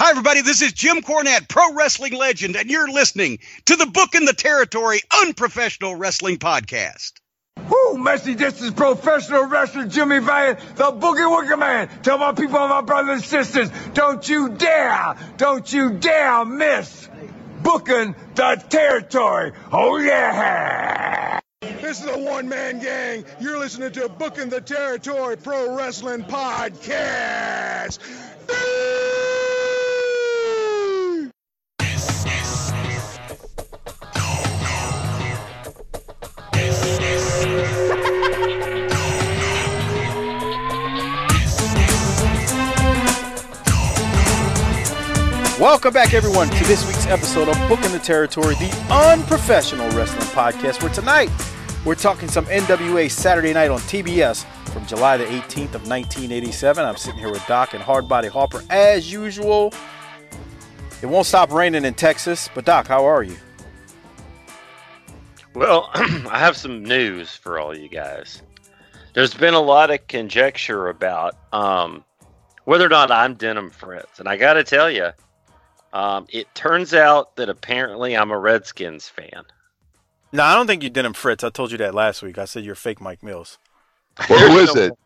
Hi, everybody. This is Jim Cornette, pro wrestling legend, and you're listening to the Booking the Territory Unprofessional Wrestling Podcast. Whoo, Messi, this is professional wrestler Jimmy Valiant, the Boogie Woogie Man. Tell my people, my brothers and sisters, don't you dare, don't you dare miss booking the territory. Oh, yeah. This is a one man gang. You're listening to Booking the Territory Pro Wrestling Podcast. Welcome back, everyone, to this week's episode of Booking the Territory, the unprofessional wrestling podcast. Where tonight we're talking some NWA Saturday Night on TBS from July the 18th of 1987. I'm sitting here with Doc and Hardbody Harper as usual. It won't stop raining in Texas, but Doc, how are you? Well, I have some news for all you guys. There's been a lot of conjecture about um, whether or not I'm Denim Fritz, and I got to tell you, um, it turns out that apparently I'm a Redskins fan. No, I don't think you did him, Fritz. I told you that last week. I said you're fake Mike Mills. Well, who is it?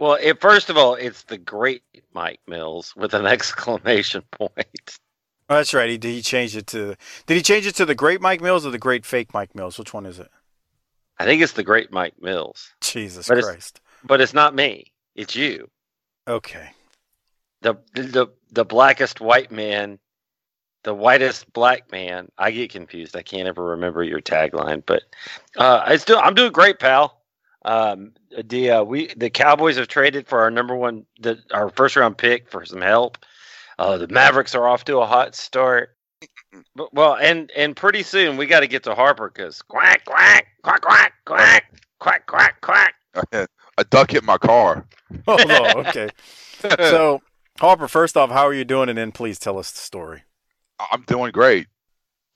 Well, it, first of all, it's the great Mike Mills with an exclamation point. Oh, that's right. He did. He changed it to. Did he change it to the great Mike Mills or the great fake Mike Mills? Which one is it? I think it's the great Mike Mills. Jesus But it's- Christ. But it's not me. It's you. Okay. The the the blackest white man, the whitest black man. I get confused. I can't ever remember your tagline, but uh, I still I'm doing great, pal. Um, the uh, we the Cowboys have traded for our number one, the our first round pick for some help. Uh, the Mavericks are off to a hot start. But, well, and and pretty soon we got to get to Harper because quack quack quack quack quack quack quack quack. A duck hit my car. Oh, no, okay. so, Harper, first off, how are you doing? And then please tell us the story. I'm doing great.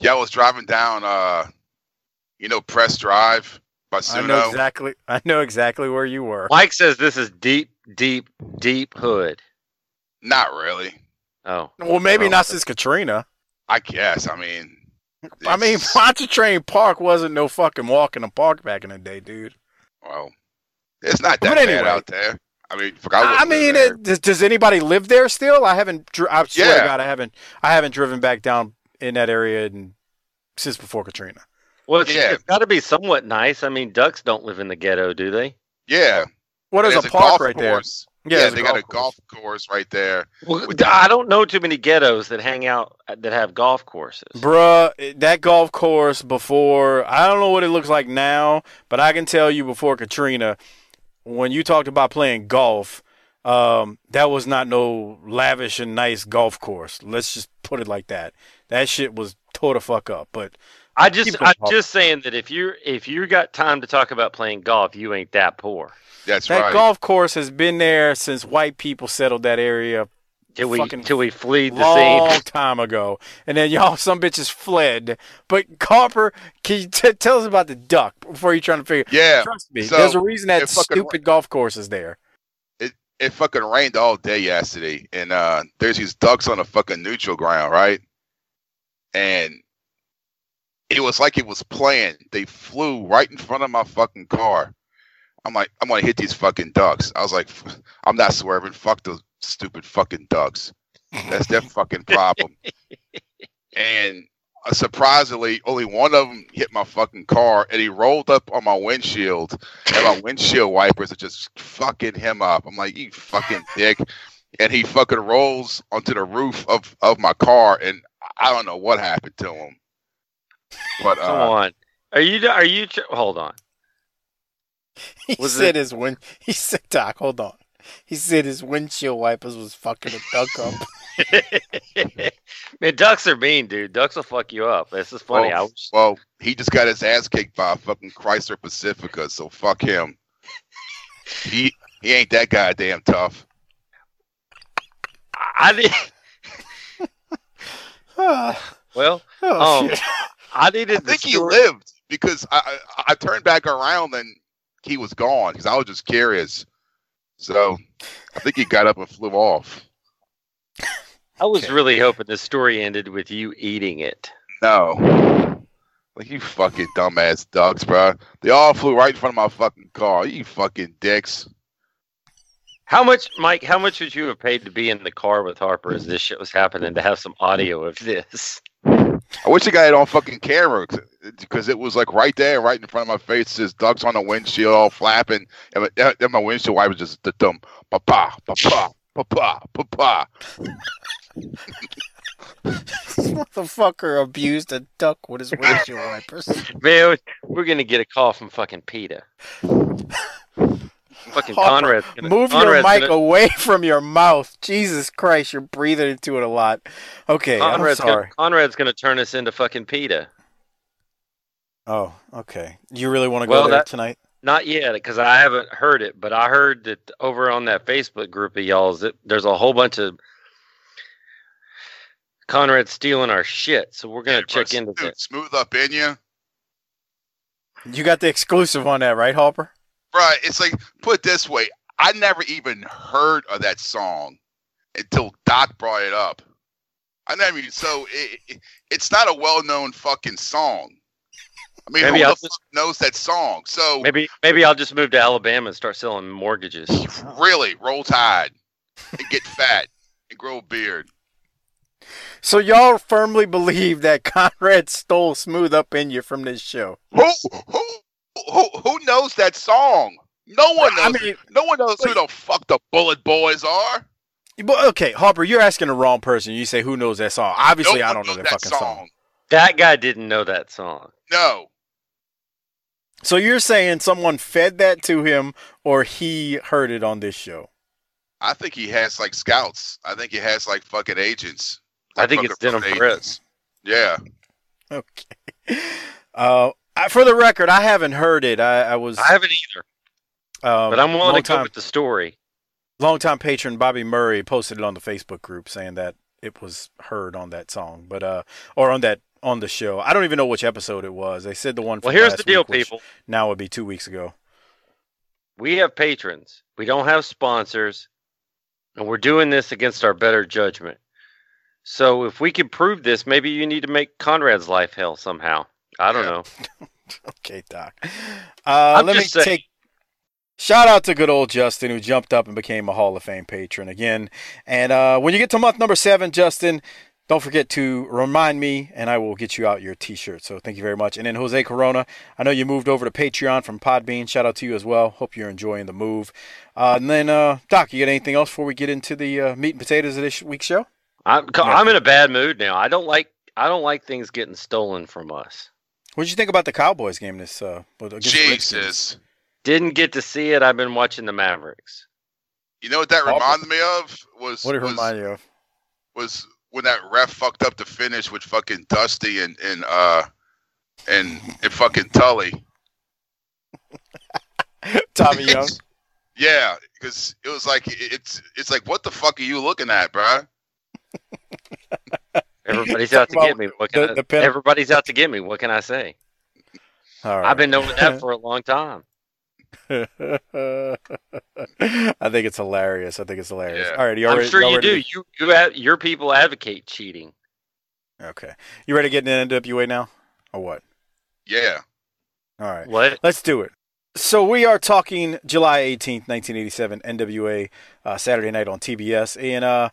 Yeah, I was driving down, uh, you know, Press Drive by I know exactly. I know exactly where you were. Mike says this is deep, deep, deep hood. Not really. Oh, Well, maybe Oh. not since Katrina. I guess. I mean, I mean, it's- Pontchartrain Park wasn't no fucking walk in the park back in the day, dude. well, it's not that But bad anyway. out there. I mean, fuck, I, I, mean, it, does, does anybody live there still? I haven't. I swear to God, I haven't. I haven't driven back down in that area in, since before Katrina. well, it's, Yeah. it's got to be somewhat nice. I mean, ducks don't live in the ghetto, do they? yeah. Well, there's There's a park golf right there. Yeah, Yeah, there's they got a golf course right there. Well, I don't know too many ghettos that hang out that have golf courses. Bruh, that golf course before, I don't know what it looks like now, but I can tell you before Katrina, when you talked about playing golf, um, that was not no lavish and nice golf course. Let's just put it like that. That shit was tore the fuck up. But I just, I'm Paul. just saying that if you if you got time to talk about playing golf, you ain't that poor. That's that right. golf course has been there since white people settled that area Till we Fucking till we fleed the long scene. time ago. And then y'all, some bitches fled. But Copper, can you t- tell us about the duck before you're trying to figure? yeah, Trust me, so there's a reason that it fucking- stupid golf course is there. it it fucking rained all day yesterday, and uh, there's these ducks on a fucking neutral ground, right? And it was like it was planned. They flew right in front of my fucking car. I'm like, I'm gonna hit these fucking ducks. I was like, I'm not swerving. Fuck those stupid fucking ducks. That's their fucking problem. And uh, surprisingly, only one of them hit my fucking car, and he rolled up on my windshield, and my windshield wipers are just fucking him up. I'm like, you fucking dick. And he fucking rolls onto the roof of, of my car, and I don't know what happened to him. But Come uh, on, are you are you? Hold on. He Was said it- his wind. He said, "Doc, hold on." He said his windshield wipers was fucking a duck up. Man, ducks are mean, dude. Ducks will fuck you up. This is funny. I well, wish, well, he just got his ass kicked by a fucking Chrysler Pacifica, so fuck him. He he ain't that goddamn tough. I did. oh Well, um! I needed. I the think he lived because I, I I turned back around and he was gone because I was just curious. So I think he got up and flew off. I was Okay. really hoping the story ended with you eating it. No. Like you fucking dumbass ducks, bro. They all flew right in front of my fucking car. You fucking dicks. How much, Mike? How much would you have paid to be in the car with Harper as this shit was happening to have some audio of this? I wish the guy had on fucking camera because it was like right there, right in front of my face. His ducks on the windshield, all flapping. And then my windshield wiper just the dumb papa, papa, papa, papa. this motherfucker abused a duck with his windshield wipers. Man, we're gonna get a call from fucking PETA. fucking Harper, Conrad's Move your mic gonna, away from your mouth. Jesus Christ, you're breathing into it a lot. Okay, I'm Conrad's sorry. gonna, Conrad's gonna turn us into fucking PETA. Oh, okay. You really want to go Well, there that- tonight? Not yet, because I haven't heard it, but I heard that over on that Facebook group of y'all's, that there's a whole bunch of Conrad stealing our shit. So we're gonna check into Dude, that. Smooth up in you, You got the exclusive on that, right, Harper? Bro. It's like put it this way. I never even heard of that song until Doc brought it up. I never even so it, it, it's not a well-known fucking song. I mean, Maybe who I'll the fuck knows that song? So Maybe maybe I'll just move to Alabama and start selling mortgages. really, roll tide and get fat and grow a beard. So y'all firmly believe that Conrad stole "Smooth Up in You" from this show? Who who who who knows that song? No one I knows. mean, no one knows who the fuck the BulletBoys are. but okay, Harper, you're asking the wrong person. You say who knows that song? Obviously, no I don't know knows that fucking song. That guy didn't know that song. No, So you're saying someone fed that to him, or he heard it on this show? I think he has like scouts. I think he has like fucking agents. I think fucking it's Denim fucking Fritz. agents. Yeah, Okay. Uh, I- for the record, I haven't heard it. I, I was, I haven't either, um, but I'm willing to go long-time- with the story. longtime patron Bobby Murray posted it on the Facebook group saying that it was heard on that song, but uh, or on that on the show. I don't even know which episode it was. They said the one. Well, here's last the deal, week, people. Now would be two weeks ago. We have patrons. We don't have sponsors, and we're doing this against our better judgment. So if we can prove this, maybe you need to make Conrad's life hell somehow. I don't Yeah. know. Okay, Doc. Uh, let me saying. take. Shout out to good old Justin who jumped up and became a Hall of Fame patron again. And uh, when you get to month number seven, Justin, don't forget to remind me, and I will get you out your T-shirt. So thank you very much. And then Jose Corona, I know you moved over to Patreon from Podbean. Shout out to you as well. Hope you're enjoying the move. Uh, and then uh, Doc, you got anything else before we get into the uh, meat and potatoes of this week's show? I'm I'm in a bad mood now. I don't like I don't like things getting stolen from us. What did you think about the Cowboys game this? Uh, with- against the Redskins? Jesus. Didn't get to see it. I've been watching the Mavericks. You know what that reminded me of was What did it was, remind you of? was when that ref fucked up the finish with fucking Dusty and and uh and and fucking Tully. Tommy Young. Yeah, because it was like it's it's like what the fuck are you looking at, bruh? Everybody's out to Talking get me. What can the- I, the pen- everybody's out to get me. What can I say? All right. I've been knowing that for a long time. I think it's hilarious. I think it's hilarious. Yeah. All right, you I'm sure y'all you ready do. You you ad- your people advocate cheating. okay, you ready to get into NWA now, or what? Yeah. All right, What? let's do it. So we are talking July 18th, 1987, NWA uh, Saturday night on TBS, and uh,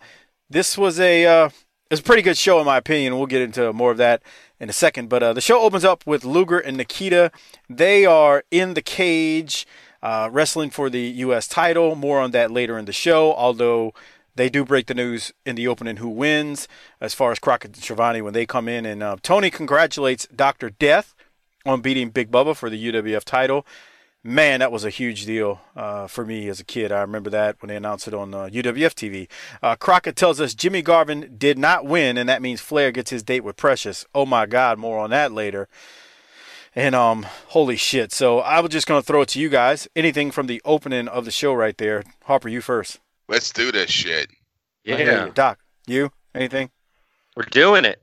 this was a uh, it was a pretty good show in my opinion. We'll get into more of that in a second, but uh, the show opens up with Luger and Nikita. They are in the cage uh, wrestling for the U.S. title. More on that later in the show, although. They do break the news in the opening who wins as far as Crockett and Schiavone when they come in. And uh, Tony congratulates Dr. Death on beating Big Bubba for the UWF title. Man, that was a huge deal uh, for me as a kid. I remember that when they announced it on uh, UWF TV. Uh, Crockett tells us Jimmy Garvin did not win, and that means Flair gets his date with Precious. Oh my God, more on that later. And um, holy shit! So I was just gonna throw it to you guys. Anything from the opening of the show right there, Harper? You first. Let's do this shit. I hear Yeah, you. Doc. You anything? we're doing it.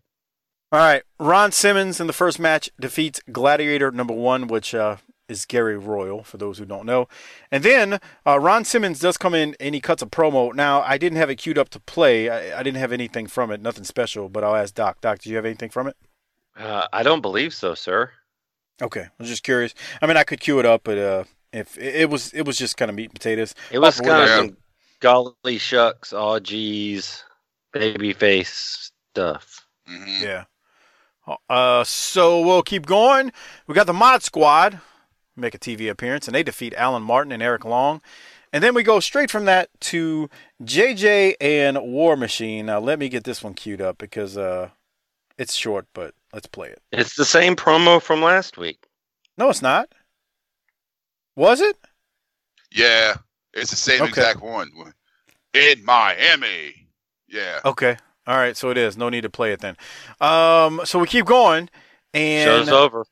All right, Ron Simmons in the first match defeats Gladiator number one, which uh, is Gary Royal, for those who don't know. And then uh, Ron Simmons does come in and he cuts a promo. Now, I didn't have it queued up to play. I, I didn't have anything from it, nothing special, but I'll ask Doc. Doc, do you have anything from it? Uh, I don't believe so, sir. Okay, I was just curious. I mean, I could cue it up, but uh, if it, it was, it was just kind of meat and potatoes. It was Harper, kind of some golly shucks, oh geez, baby face stuff. Mhm. Yeah. Uh, so we'll keep going. We got the Mod Squad make a TV appearance, and they defeat Alan Martin and Eric Long. And then we go straight from that to JJ and War Machine. Now let me get this one queued up because uh, it's short, but let's play it. It's the same promo from last week. No, it's not. Was it? Yeah, it's the same Okay. exact one. In Miami. Yeah. Okay. All right. So it is. No need to play it then. Um. So we keep going, and Show's over.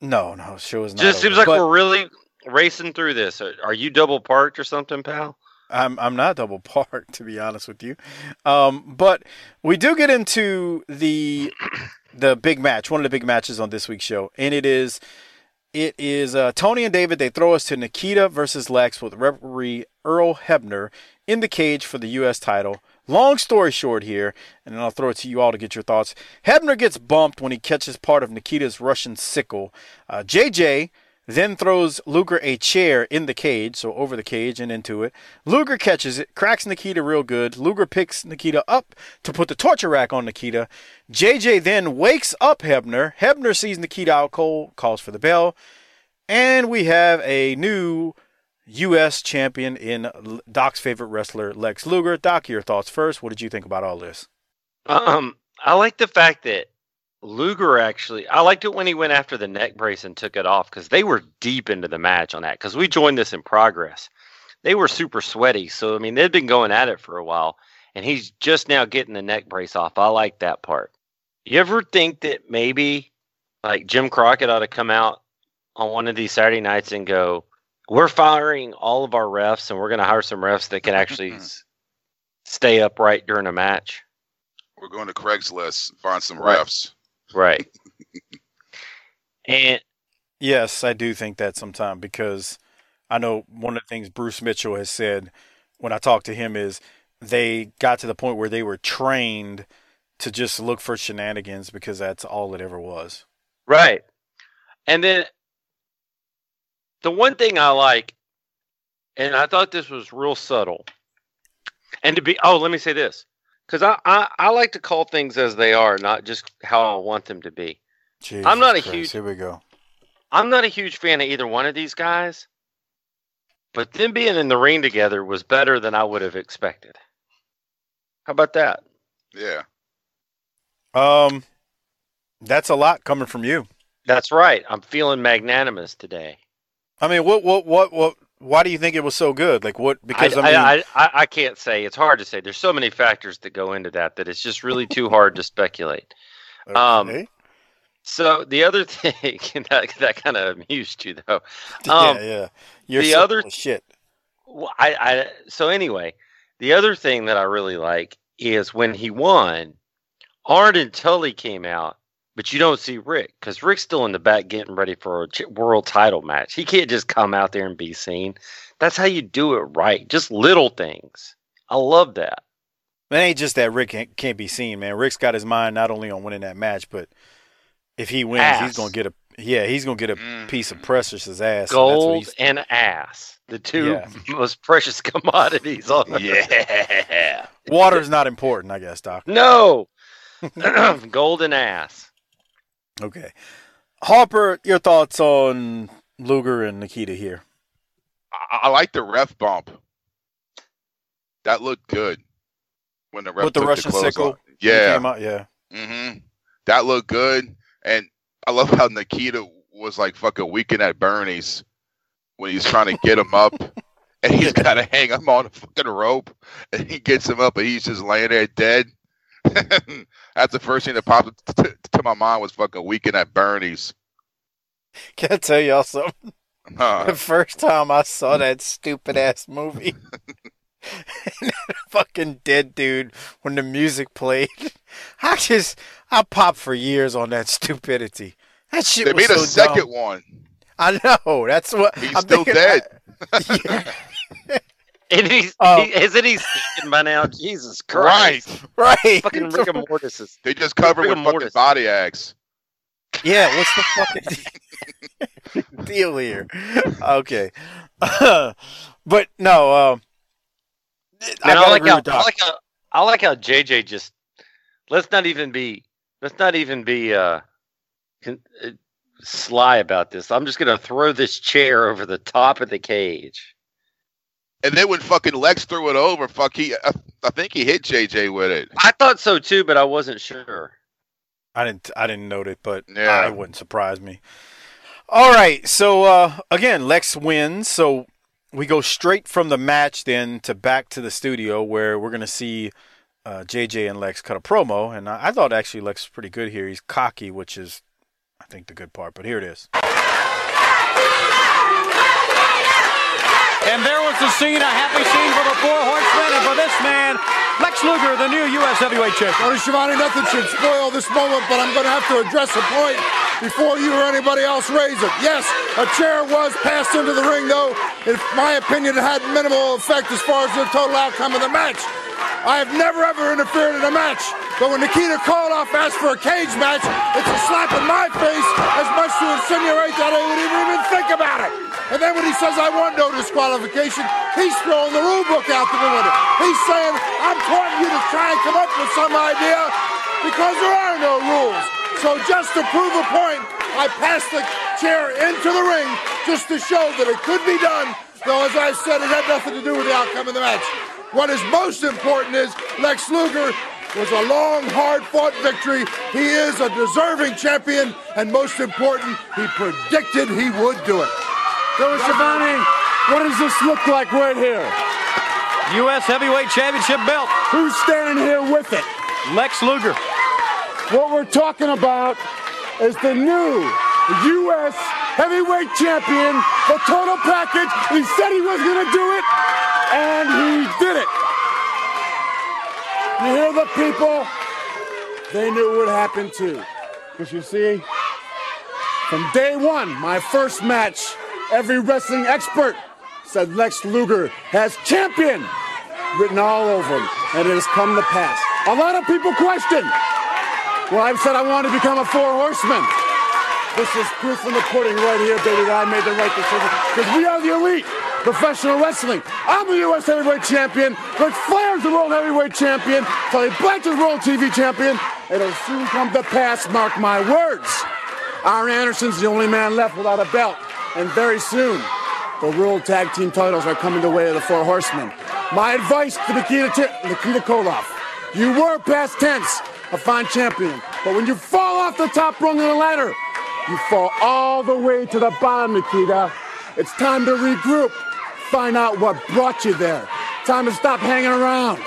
No, no, show is not. Just seems like But- we're really racing through this. Are, are you double parked or something, pal? I'm I'm not double parked to be honest with you, um, but we do get into the the big match, one of the big matches on this week's show, and it is it is uh, Tony and David. They throw us to Nikita versus Lex with referee Earl Hebner in the cage for the U.S. title. Long story short here, and then I'll throw it to you all to get your thoughts. Hebner gets bumped when he catches part of Nikita's Russian sickle. Uh, JJ then throws Luger a chair in the cage, so over the cage and into it. Luger catches it, cracks Nikita real good. Luger picks Nikita up to put the torture rack on Nikita. JJ then wakes up Hebner. Hebner sees Nikita out cold, calls for the bell, and we have a new U.S. champion in Doc's favorite wrestler, Lex Luger. Doc, your thoughts first. What did you think about all this? Um, I like the fact that Luger actually. I liked it when he went after the neck brace and took it off because they were deep into the match on that. Because we joined this in progress. They were super sweaty, so I mean they'd been going at it for a while, and he's just now getting the neck brace off. I like that part. You ever think that maybe like Jim Crockett ought to come out on one of these Saturday nights and go, "We're firing all of our refs, and we're going to hire some refs that can actually s- stay upright during a match." We're going to Craigslist, find some Right. refs. Right. and Yes, I do think that sometime because I know one of the things Bruce Mitchell has said when I talked to him is they got to the point where they were trained to just look for shenanigans because that's all it ever was. right. And then the one thing I like, and I thought this was real subtle, and to be oh, let me say this. Because I, I, I like to call things as they are, not just how I want them to be. I'm not a Christ, huge- Here we go. I'm not a huge fan of either one of these guys, but them being in the ring together was better than I would have expected. How about that? Yeah. Um, that's a lot coming from you. That's right. I'm feeling magnanimous today. I mean, what, what, what, what? Why do you think it was so good? Like, what? Because I, I, mean, I, I, I can't say. It's hard to say. There's so many factors that go into that that it's just really too hard to speculate. um, okay. So the other thing that that kind of amused you though. Um, yeah, yeah. You're the so other- shit. Well, I, I so anyway, the other thing that I really like is when he won, Arn and Tully came out, but you don't see Rick because Rick's still in the back getting ready for a ch- world title match. He can't just come out there and be seen. That's how you do it right. Just little things. I love that. It ain't just that Rick can't, can't be seen, man. Rick's got his mind not only on winning that match, but if he wins, he's gonna get a yeah, he's gonna get a Mm. piece of Precious's ass. and that's Gold he's- and ass, the two Yeah. most precious commodities on earth. Yeah. Water's not important, I guess, Doc. No, golden ass. Okay, Harper, your thoughts on Luger and Nikita here? I, I like the ref bump. That looked good when the ref With the Russian clothes sickle? Yeah. Came out- yeah. hmm That looked good, and I love how Nikita was like fucking weekend at Bernie's when he's trying to get him up, and he's got to hang him on a fucking rope, and he gets him up, and he's just laying there dead. That's the first thing that popped to, to my mind was fucking weekend at Bernie's. Can I tell y'all something? Huh. The first time I saw that stupid ass movie, and that fucking dead dude when the music played, I just I popped for years on that stupidity. That shit They was made a second dumb. one. I know. That's what He's I'm still thinking- dead. Yeah, And he's, Oh. he, isn't he stinking by now? Jesus Christ. Right. right. Fucking rigor mortis is. They just covered Rigor with fucking body axe. Yeah, what's the fucking deal here? Okay, but no. Um, I Man, I, gotta like how I like how I like how JJ just let's not even be let's not even be uh, con, uh sly about this. I'm just gonna throw this chair over the top of the cage. And then when fucking Lex threw it over, fuck he, I, I think he hit JJ with it. I thought so too, but I wasn't sure. I didn't. I didn't note it, but Yeah. it wouldn't surprise me. All right, so uh, again, Lex wins. So we go straight from the match then to back to the studio where we're gonna see uh, JJ and Lex cut a promo, and I, I thought actually Lex was pretty good here. He's cocky, which is I think the good part. But here it is. And there was the scene, a happy scene for the four horsemen and for this man, Lex Luger, the new U.S. heavyweight champion. Tony Schiavone, nothing should spoil this moment, but I'm going to have to address a point before you or anybody else raise it. Yes, a chair was passed into the ring, though. In my opinion, it had minimal effect as far as the total outcome of the match. I have never ever interfered in a match, but when Nikita Koloff asked for a cage match, it's a slap in my face as much to insinuate that I would even, think about it. And then when he says I want no disqualification, he's throwing the rule book out the window. He's saying I'm taunting you to try and come up with some idea because there are no rules. So just to prove a point, I passed the chair into the ring just to show that it could be done. Though, as I said, it had nothing to do with the outcome of the match. What is most important is Lex Luger was a long, hard-fought victory. He is a deserving champion, and most important, he predicted he would do it. Billy Schiavone, what does this look like right here? U.S. heavyweight championship belt, Who's standing here with it? Lex Luger. What we're talking about is the new U.S. heavyweight champion, the total package. He said he was going to do it, and he did it. You hear the people? They knew what would happen too. Because you see, from day one, my first match, every wrestling expert said Lex Luger has champion written all over him, and it has come to pass. A lot of people question. Well, I've said I want to become a four horseman. This is proof in the pudding right here, baby, that I made the right decision. Because we are the elite professional wrestling. I'm the U.S. heavyweight champion. Ric Flair's the world heavyweight champion. Tully Blanchard's world TV champion. It'll soon come to pass, mark my words. Arn Anderson's the only man left without a belt. And very soon, the World Tag Team titles are coming the way of the Four Horsemen. My advice to Nikita, Ti- Nikita Koloff, you were past tense, a fine champion. But when you fall off the top rung of the ladder, you fall all the way to the bottom, Nikita. It's time to regroup. Find out what brought you there. Time to stop hanging around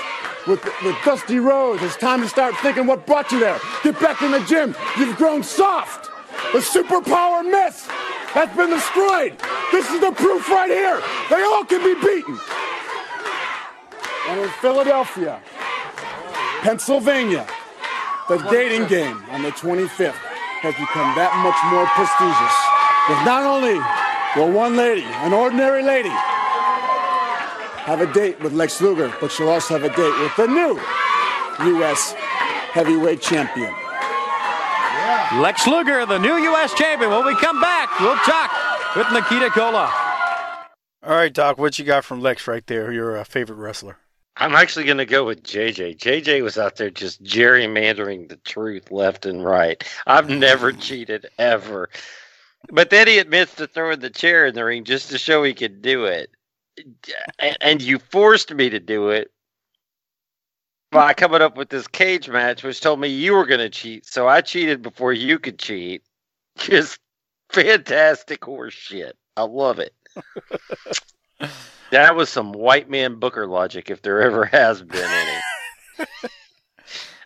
with, with Dusty Rhodes. It's time to start thinking what brought you there. Get back in the gym. You've grown soft. The superpower myth has been destroyed. This is the proof right here. They all can be beaten. And in Philadelphia, Pennsylvania, the dating game on the 25th has become that much more prestigious. Because not only will one lady, an ordinary lady, have a date with Lex Luger, but she'll also have a date with the new U.S. heavyweight champion. Lex Luger, the new U.S. champion. When we come back, we'll talk with Nikita Koloff. All right, Doc, what you got from Lex right there? Your uh, favorite wrestler. I'm actually going to go with JJ. JJ was out there just gerrymandering the truth left and right. I've never cheated ever. But then he admits to throwing the chair in the ring just to show he could do it. And- you forced me to do it by coming up with this cage match, which told me you were going to cheat. So I cheated before you could cheat. Just fantastic horse shit. I love it. That was some white man Booker logic, if there ever has been any.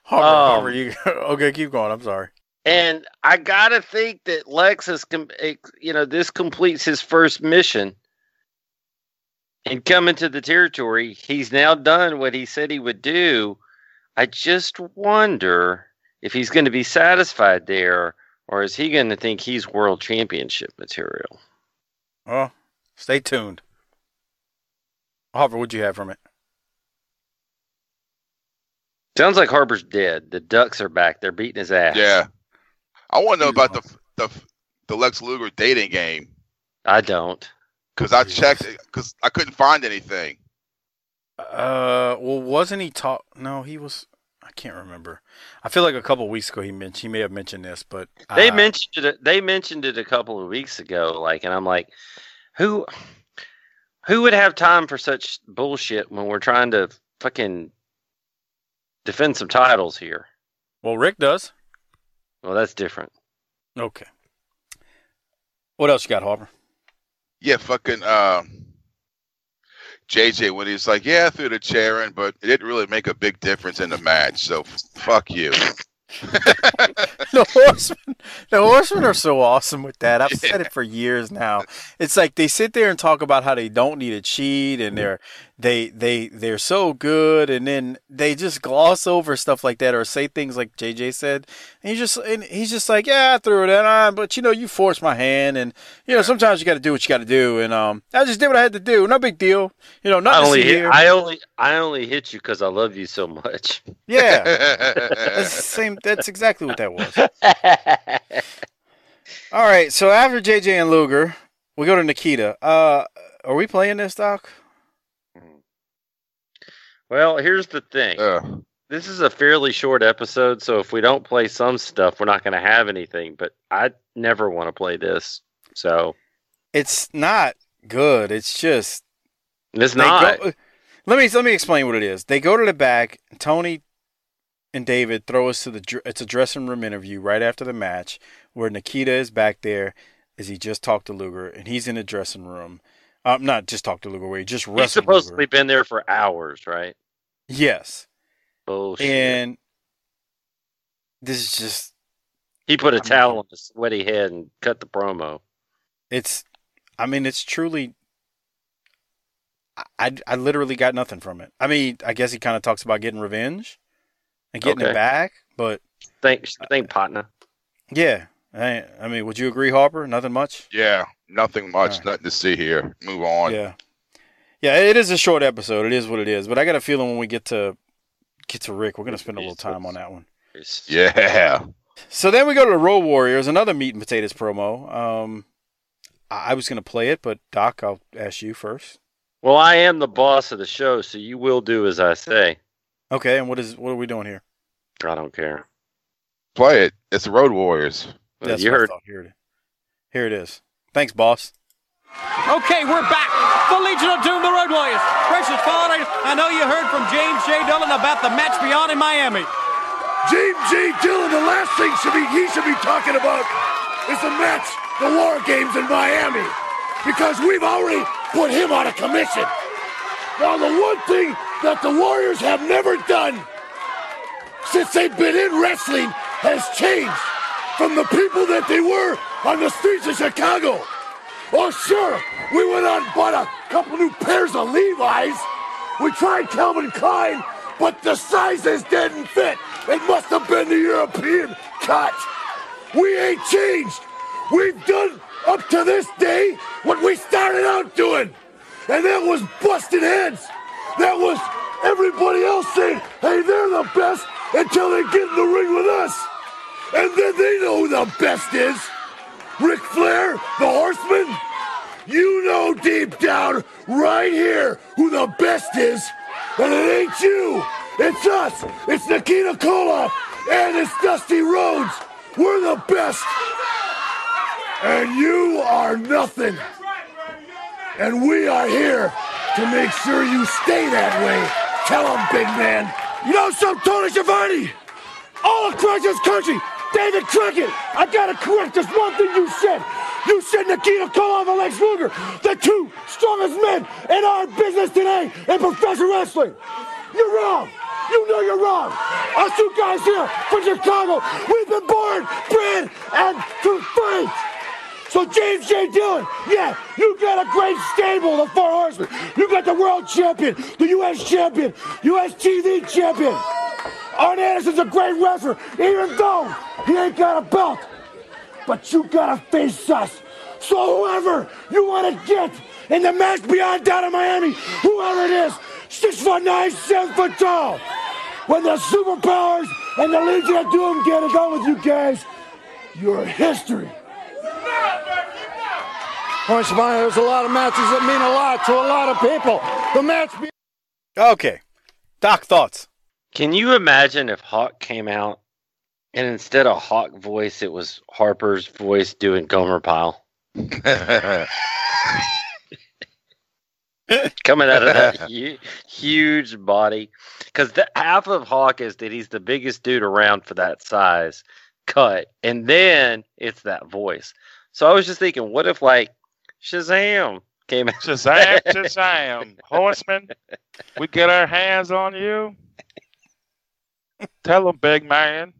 Harper, Um, Harper, you okay? Keep going. I'm sorry. And I gotta think that Lex is, com- you know, this completes his first mission. And coming to the territory, he's now done what he said he would do. I just wonder if he's going to be satisfied there, or is he going to think he's world championship material? Well, stay tuned. Harper, what'd you have from it? Sounds like Harper's dead. The Ducks are back. They're beating his ass. Yeah. I want to know about the the the Lex Luger dating game I don't. because I checked because I couldn't find anything. Uh, well, wasn't he talk? No, he was. I can't remember. I feel like a couple weeks ago he mentioned he may have mentioned this, but They uh, mentioned it. They mentioned it a couple of weeks ago. Like, and I'm like, who, who would have time for such bullshit when we're trying to fucking defend some titles here? Well, Rick does. Well, that's different. Okay. What else you got, Harper? Yeah, fucking uh, JJ when he's like, yeah, I threw the chair in, but it didn't really make a big difference in the match. So fuck you. the horsemen the horsemen are so awesome with that. I've said it for years now. It's like they sit there and talk about how they don't need a cheat and mm-hmm. they're they they they're so good and then they just gloss over stuff like that or say things like jj said and he's just and he's just like yeah i threw it in on but you know you forced my hand and you know sometimes you got to do what you got to do and um i just did what i had to do no big deal you know I nothing to only, hit, here. I only, I only hit you because I love you so much. yeah that's the same that's exactly what that was All right, so after JJ and Luger, we go to Nikita. Uh, are we playing this, Doc? Well, here's the thing. Uh, this is a fairly short episode, so if we don't play some stuff, we're not going to have anything. But I never want to play this, so It's not good. It's just it's not. Go, let me let me explain what it is. They go to the back. Tony and David throw us to the. It's a dressing room interview right after the match where Nikita is back there as he just talked to Luger, and he's in the dressing room. Um, not just talked to Luger, where he just He's wrestled supposed to Luger. been there for hours, right? Yes, Bullshit. and this is just he put a I mean- towel on his sweaty head and cut the promo. it's i mean it's truly I, I, I literally got nothing from it i mean i guess he kind of talks about getting revenge and getting Okay. it back but Thanks, thank partner. yeah I, I mean would you agree harper nothing much yeah, nothing much, Alright. nothing to see here. Move on. yeah yeah it is a short episode it is what it is but i got a feeling when we get to get to rick we're going to spend a little time on that one Yeah. so then we go to the road warriors another meat and potatoes promo um i, I was going to play it but doc i'll ask you first Well, I am the boss of the show, so you will do as I say. okay and what is what are we doing here I don't care. Play it. It's the Road Warriors. Well, That's you I heard. thought. Here it is. Here it is. Thanks, boss. Okay, we're back. The Legion of Doom, the Road Warriors. Precious followers, I know you heard from James J. Dillon about the match beyond in Miami. James J. Dillon, the last thing should be he should be talking about is the match, the War Games in Miami, because we've already put him out of commission. Now, the one thing that the Warriors have never done since they've been in wrestling has changed from the people that they were on the streets of Chicago. Oh, sure, we went out and bought a couple new pairs of Levi's. We tried Calvin Klein, but the sizes didn't fit. It must have been the European cut. We ain't changed. We've done up to this day what we started out doing. And that was busting heads. That was everybody else saying, hey, they're the best until they get in the ring with us. And then they know who the best is. Ric Flair, the horseman. You know deep down, right here, who the best is. And it ain't you. It's us. It's Nikita Koloff. And it's Dusty Rhodes. We're the best. And you are nothing. And we are here to make sure you stay that way. Tell him, big man. You know some Tony Schiavone? All across this country, David Crockett, I gotta correct this one thing you said. You said Nikita Koloff and Lex Luger, the two strongest men in our business today in professional wrestling. You're wrong. You know you're wrong. Us two guys here from Chicago, we've been born, bred, and to fight. So James J. Dillon, yeah, you got a great stable, the Four Horsemen. You got the world champion, the U.S. champion, U.S. TV champion. Arn Anderson's a great wrestler, even though he ain't got a belt. But you gotta face us So whoever you want to get in the match beyond down in Miami, whoever it is, six foot nine, seven foot tall. When the superpowers and the Legion of Doom get it on with you guys, you're history. Point Shimano, there's a lot of matches that mean a lot to a lot of people. The match. Be- Okay. Doc, thoughts? Can you imagine if Hawk came out and instead of Hawk voice, it was Harper's voice doing Gomer Pyle coming out of that hu- huge body? Because the half of Hawk is that he's the biggest dude around for that size cut, and then it's that voice. So I was just thinking, what if like Shazam came out? Shazam, Shazam. Horseman, we get our hands on you. Tell him, big man.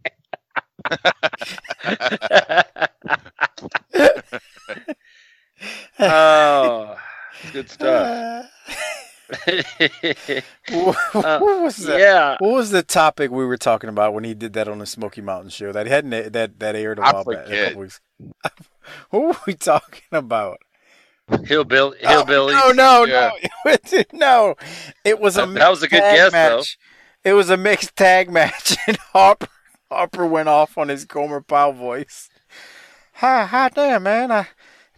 Oh, good stuff. what was that? yeah. What was the topic we were talking about when he did that on the Smoky Mountain show? That hadn't that that aired a I while back. a couple weeks. what were we talking about? Hillbilly, oh, hillbilly. Oh no, Yeah. no, no! It was a That- that was a good guess, though. match. It was a mixed tag match, and Harper Harper went off on his Gomer Pyle voice. Hi, hi, damn man! I,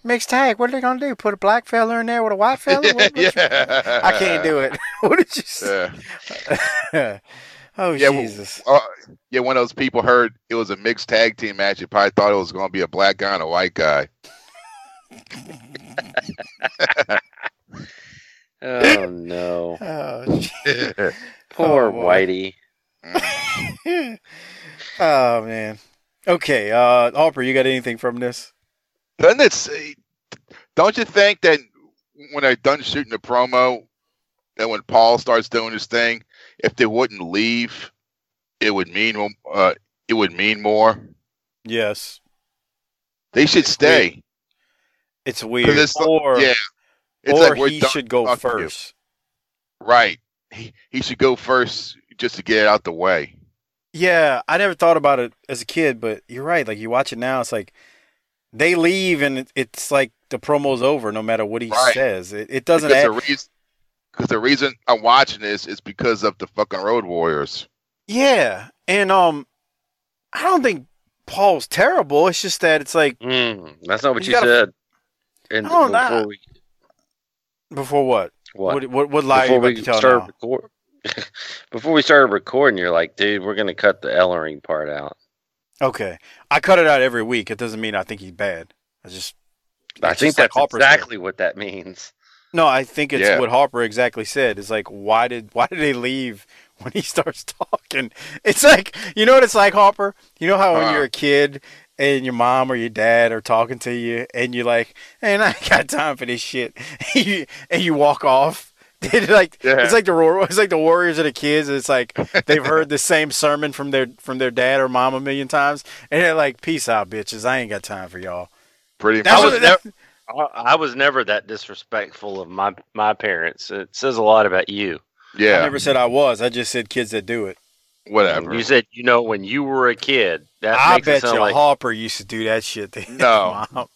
mixed tag. What are they gonna do? Put a black fella in there with a white fella? What- what yeah. I can't do it. what did you say? Yeah. oh Yeah, well, Jesus! Uh, yeah, one of those people heard it was a mixed tag team match. You probably thought it was going to be a black guy and a white guy. Oh no, Oh, gee. poor Oh. Whitey. Oh man. Okay, uh, Harper, you got anything from this? Doesn't it? Say, don't you think that when they're done shooting the promo, that when Paul starts doing his thing, if they wouldn't leave, it would mean uh, it would mean more. Yes, They should stay. It's weird. it's or yeah, it's or like he should go to you. first. Right. He he should go first just to get it out the way. Yeah, I never thought about it as a kid, but you're right. Like you watch it now, it's like they leave and it's like the promo's over no matter what he Right. says. It, it doesn't Because add, the reason because the reason I'm watching this is because of the fucking Road Warriors. Yeah, and um, I don't think Paul's terrible. It's just that it's like Mm, that's not what You you, gotta- said. And Oh, before nah. we before what? what? What what, what lie are you before about we to tell started now? record, before we started recording, you're like, dude, we're gonna cut the Ellering part out. Okay, I cut it out every week. It doesn't mean I think he's bad. I just I think just like that's said. exactly what that means. No, I think it's Yeah. what Harper exactly said. It's like why did why did they leave when he starts talking? It's like you know what it's like, Harper. You know how when you're a kid and your mom or your dad are talking to you and you're like, "Man, I ain't got time for this shit," You- and you walk off. It's like Yeah. it's like the it's like the Warriors and the kids. It's like they've heard the same sermon from their from their dad or mom a million times, and they're like, "Peace out, bitches. I ain't got time for y'all." Pretty That's much. what- never- I, I was never that disrespectful of my my parents. It says a lot about you. Yeah. I never said I was. I just said kids that do it. whatever. You said, you know, when you were a kid, that I makes bet you like Harper used to do that shit. To his No. mom.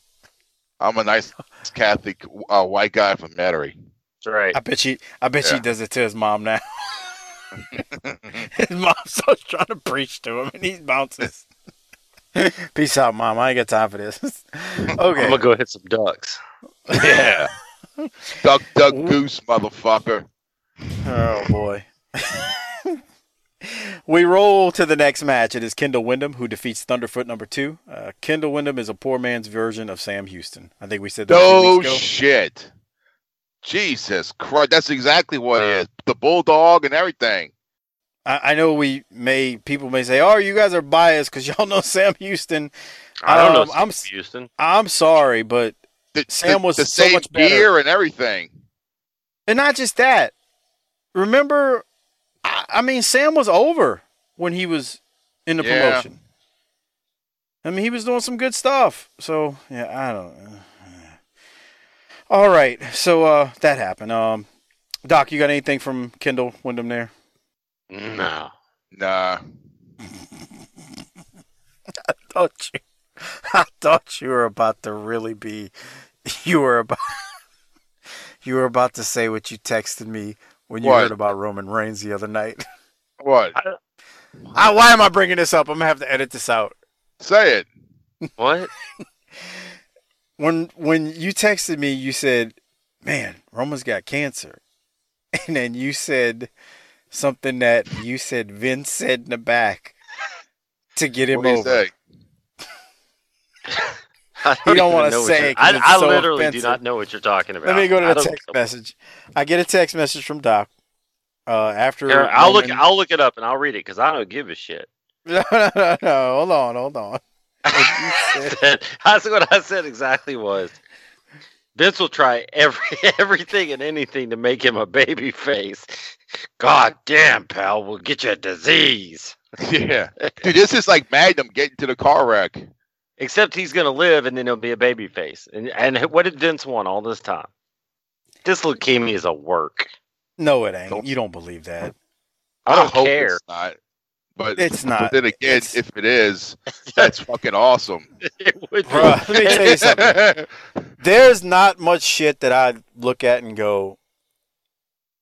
I'm a nice Catholic uh, white guy from Metairie. That's right. I bet you. I bet Yeah. he does it to his mom now. his mom starts trying to preach to him, and he bounces. Peace out, mom. I ain't got time for this. Okay, I'm gonna go hit some ducks. Yeah. Duck, duck, goose, motherfucker. Oh boy. we roll to the next match. It is Kendall Windham who defeats Thunderfoot number two. Uh, Kendall Windham is a poor man's version of Sam Houston. I think we said that No shit. Jesus Christ. That's exactly what it is. The bulldog and everything. I, I know we may people may say, "Oh, you guys are biased because y'all know Sam Houston." I don't Um, know. I'm Houston. I'm sorry, but The, Sam was the so same much better. gear and everything. and not just that. Remember, I, I mean, Sam was over when he was in the Yeah. promotion. I mean, he was doing some good stuff. So yeah, I don't. All right, so uh, that happened. Um, Doc, you got anything from Kendall Windham there? No. Nah. Oh, gee. I thought you were about to really be. You were about. You were about to say what you texted me when you What? heard about Roman Reigns the other night. What? I, why am I bringing this up? I'm gonna have to edit this out. Say it. What? When when you texted me, you said, "Man, Roman's got cancer," and then you said something that you said Vince said in the back to get him What do you over. say? I You don't wanna say you're- it 'cause I, I so literally offensive. do not know what you're talking about. Let me go to the don't- text message. I get a text message from Doc uh, after. Here, I'll look. I'll look it up and I'll read it because I don't give a shit. No, no, no, no. Hold on, hold on. I said- That's what I said exactly was. Vince will try every everything and anything to make him a baby face. God damn, pal, we'll get you a disease. Yeah. Dude, this is like Magnum getting to the car wreck. Except he's gonna live and then he'll be a baby face. And and what did Vince want all this time? This leukemia is a work. No, it ain't. Don't- You don't believe that. I don't hope care. It's not. But It's not. then again, It's- if it is, that's fucking awesome. It. Bruh, let me tell you something. There's not much shit that I look at and go,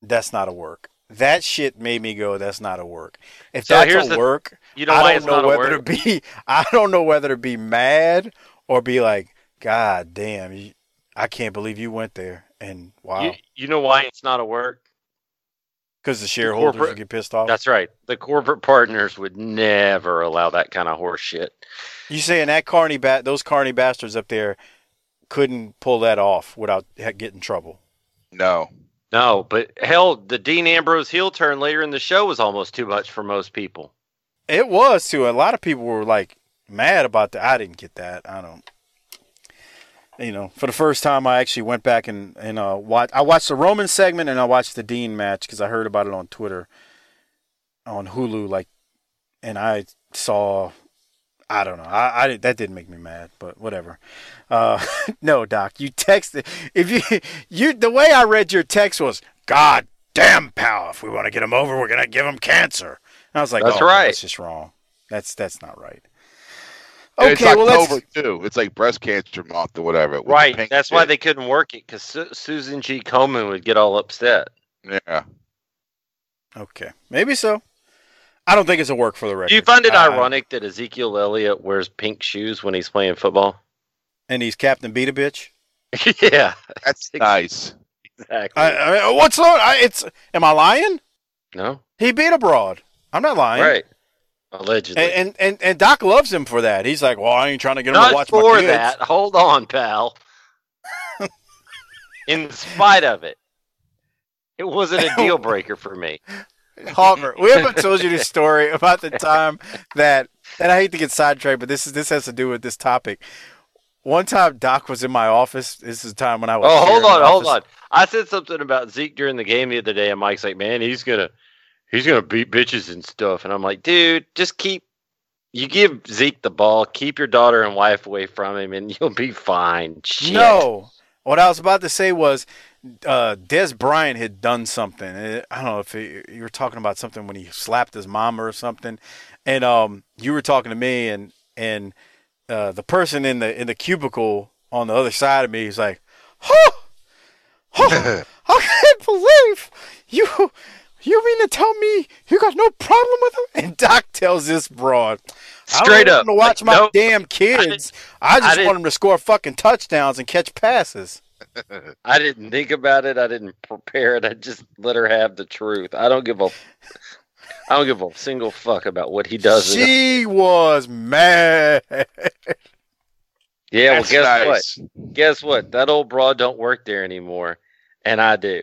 "That's not a work." That shit made me go, "That's not a work." If So that's here's a the- work, You know I don't know whether to be. I don't know whether to be mad or be like, "God damn, I can't believe you went there." And wow, You, you know why it's not a work? Because the shareholders corporate- would get pissed off. That's right. The corporate partners would never allow that kind of horse shit. You saying that carny bat, those carny bastards up there couldn't pull that off without ha- getting trouble. no. No, but hell, the Dean Ambrose heel turn later in the show was almost too much for most people. It was too. A lot of people were like mad about that. I didn't get that. I don't. You know, for the first time, I actually went back and and uh, watch. I watched the Roman segment and I watched the Dean match because I heard about it on Twitter, on Hulu. Like, and I saw. I don't know. I, I that didn't make me mad, but whatever. Uh, no, Doc, you texted. If you you the way I read your text was, God damn, pal. If we want to get him over, we're gonna give him cancer. And I was like, That's oh, right. That's just wrong. That's that's not right. And it's well October let's. too. It's like breast cancer month or whatever. Right. pink That's why they couldn't work it because Su- Susan G. Komen would get all upset. Yeah. Okay, maybe so. I don't think it's a work for the record. Do you find it Uh, ironic that Ezekiel Elliott wears pink shoes when he's playing football? And he's Captain Beat a bitch. yeah, That's nice. exactly. I, I, what's on? I, it's. Am I lying? no, He beat a broad. I'm not lying. right? Allegedly. And, and and and Doc loves him for that. He's like, well, I ain't trying to get him to watch for my kids. that. Hold on, pal. In spite of it, it wasn't a deal breaker for me. Hawker, we haven't told you this story about the time that, and I hate to get sidetracked, but this is this has to do with this topic. One time, Doc was in my office. This is the time when I was. Oh, hold on, hold on. I said something about Zeke during the game the other day, and Mike's like, "Man, he's gonna, he's gonna beat bitches and stuff." And I'm like, "Dude, just keep, you give Zeke the ball, keep your daughter and wife away from him, and you'll be fine." Shit. No, what I was about to say was, uh, Dez Bryant had done something. I don't know if it, you were talking about something when he slapped his mom or something, and um, you were talking to me, and and uh, the person in the in the cubicle on the other side of me is like, huh, huh, I can't believe you. You mean to tell me you got no problem with him? And Doc tells this broad, Straight I don't up, to watch like, my nope. damn kids. I, I just didn't- want him to score fucking touchdowns and catch passes. I didn't think about it. I didn't prepare it. I just let her have the truth. I don't give a, I don't give a single fuck about what he does. She was mad. yeah, well, That's guess nice. what? Guess what? That old broad don't work there anymore, and I do.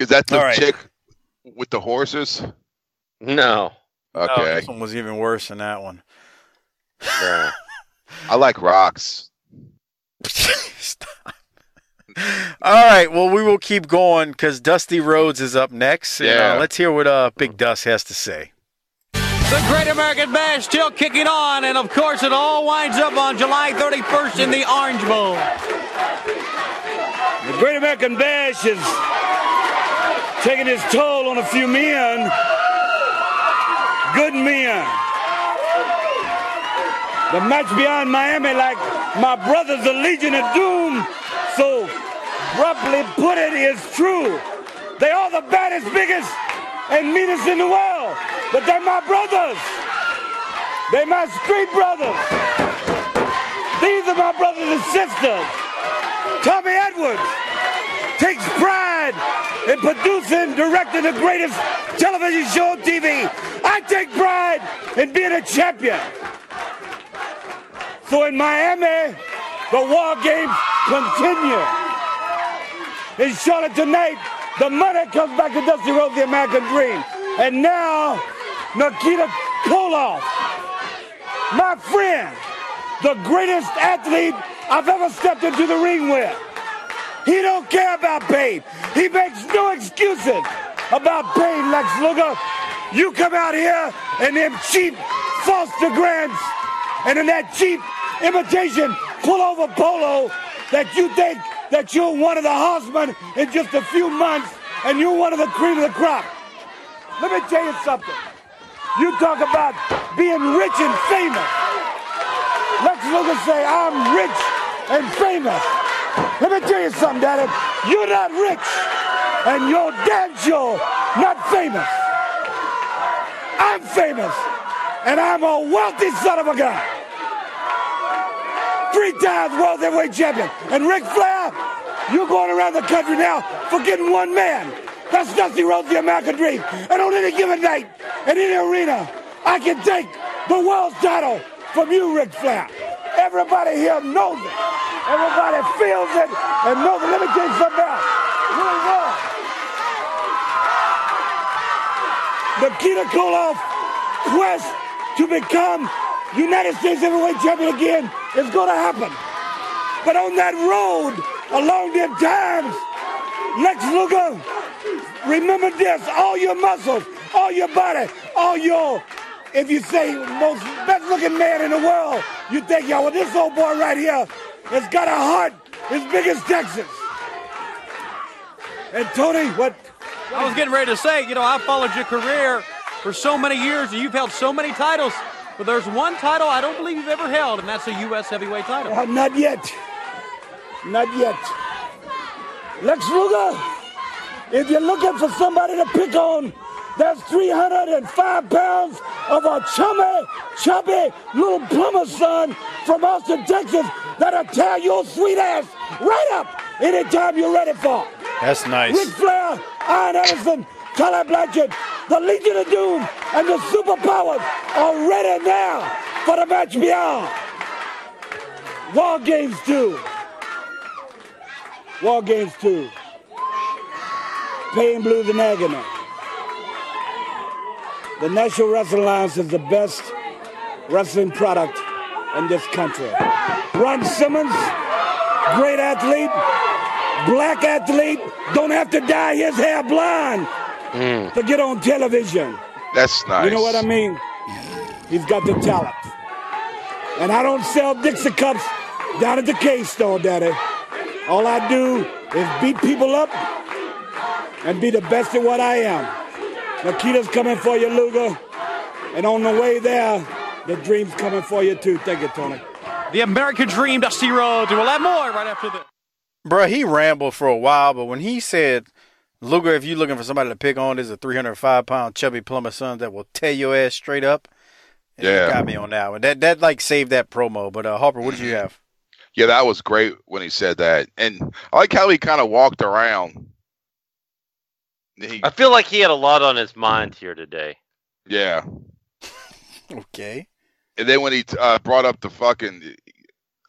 Is that the All right. chick with the horses? No. No, Okay. this one was even worse than that one. no. I like rocks. Stop. All right, well, we will keep going because Dusty Rhodes is up next. And, Yeah. uh, let's hear what uh, Big Dust has to say. The Great American Bash still kicking on, and of course, it all winds up on July 31st in the Orange Bowl. The Great American Bash is taking its toll on a few men. Good men. The match beyond Miami, like my brothers, the Legion of Doom, so abruptly put it, is true. They are the baddest, biggest, and meanest in the world. But they're my brothers. They're my street brothers. These are my brothers and sisters. Tommy Edwards takes pride in producing, directing the greatest television show on TV. I take pride in being a champion. So in Miami, the war games continue. In Charlotte tonight, the money comes back to Dusty Rhodes, the American Dream. And now, Nikita Koloff, my friend, the greatest athlete I've ever stepped into the ring with. He don't care about pain. He makes no excuses about pain, Lex Luger. You come out here in them cheap Foster Grants and in that cheap imitation pullover polo that you think that you're one of the horsemen in just a few months and you're one of the cream of the crop. Let me tell you something. You talk about being rich and famous. Lex Luger say, I'm rich and famous. Let me tell you something, Daddy. You're not rich, and you're damn not famous. I'm famous, and I'm a wealthy son of a gun. Three times world heavyweight champion. And Ric Flair, you're going around the country now forgetting one man. That's Dusty Rhodes, the American Dream. And on any given night, in any arena, I can take the world's title from you, Ric Flair. Everybody here knows it. Everybody feels it and knows it. Let me tell you something else. Really well. Quest to become United States heavyweight champion again is going to happen. But on that road, along them times, Lex Luger, remember this, all your muscles, all your body, all your, if you say most best looking man in the world, you think, yo, well, this old boy right here has got a heart as big as Texas. And Tony, what? I was getting ready to say, you know, I followed your career for so many years and you've held so many titles, but there's one title I don't believe you've ever held, and that's a U.S. heavyweight title. Uh, not yet. Not yet. Lex Luger, if you're looking for somebody to pick on, there's 305 pounds of a chummy, chubby little plumber son from Austin, Texas that'll tear your sweet ass right up anytime you're ready for. That's nice. Ric Flair, Arn Anderson, Tully Blanchard, the Legion of Doom, and the Superpowers are ready now for the match beyond. War Games 2. War Games 2. Pain, Blues, and Agony. The National Wrestling Alliance is the best wrestling product in this country. Ron Simmons, great athlete, black athlete, don't have to dye his hair blonde hmm. to get on television. That's nice. You know what I mean? He's got the talent. And I don't sell Dixie cups down at the K store, Daddy. All I do is beat people up and be the best at what I am. Nikita's coming for you, Luger. And on the way there, the dream's coming for you too. Thank you, Tony. The American Dream, Dusty Rhodes, and we'll have more right after this. Bruh, he rambled for a while, but when he said, Luger, if you're looking for somebody to pick on, there's a 305 pound chubby plumber son that will tear your ass straight up. And Yeah. got me on that one. That that like saved that promo. But uh, Harper, what did you have? Yeah, that was great when he said that, and I like how he kind of walked around. He, I feel like he had a lot on his mind here today. yeah, Okay. and then when he uh, brought up the fucking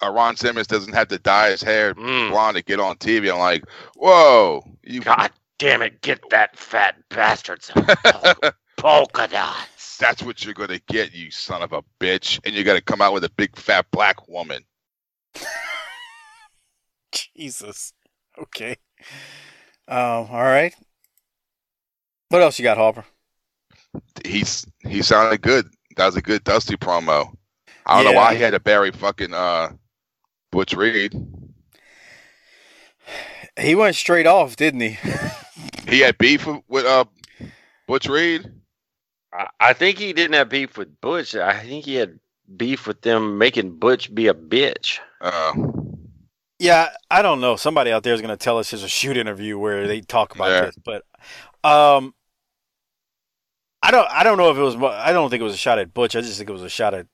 uh, Ron Simmons doesn't have to dye his hair Mm. blonde to get on TV. I'm like, whoa, you God damn it, get that fat bastard some pol- polka dots. that's what you're gonna get, you son of a bitch, and you're gonna come out with a big fat black woman. Jesus. Okay. Um. All right. What else you got, Harper? He's he sounded good. That was a good Dusty promo. I don't know why he had to bury fucking uh Butch Reed. He went straight off, didn't he? He had beef with, with uh Butch Reed. I, I think he didn't have beef with Butch. I think he had beef with them making Butch be a bitch. Uh, Yeah, I don't know. Somebody out there is going to tell us there's a shoot interview where they talk about Yeah. this, but um, I don't. I don't know if it was. I don't think it was a shot at Butch. I just think it was a shot at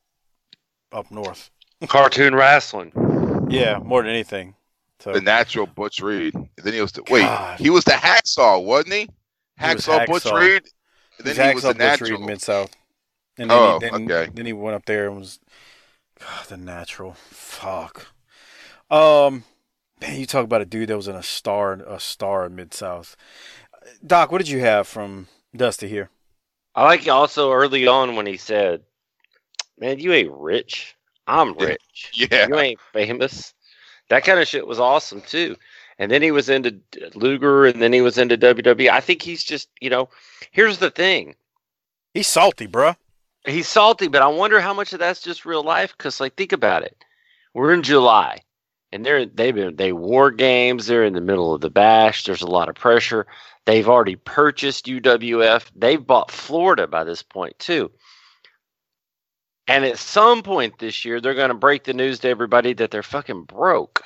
up north. Cartoon wrestling. Yeah, more than anything. So the natural Butch Reed. And then he was the wait. He was the hacksaw, wasn't he? He was Hacksaw, Butch Hacksaw. Reed. And then he was the Hacksaw Butch natural. Mid South. And then, Oh, he, then, okay. then he went up there and was God, the natural. Fuck. Um, man, you talk about a dude that was in a star, a star in Mid South. Doc, what did you have from Dusty here? I like also early on when he said, "Man, you ain't rich. I'm rich. Yeah. You ain't famous." That kind of shit was awesome too. And then he was into Luger, and then he was into WWE. I think he's just, you know, here's the thing. He's salty, bruh. He's salty, but I wonder how much of that's just real life. Because, like, think about it. We're in July, and they're they've been they war games. They're in the middle of the bash. There's a lot of pressure. They've already purchased UWF. They've bought Florida by this point too. And at some point this year, they're going to break the news to everybody that they're fucking broke.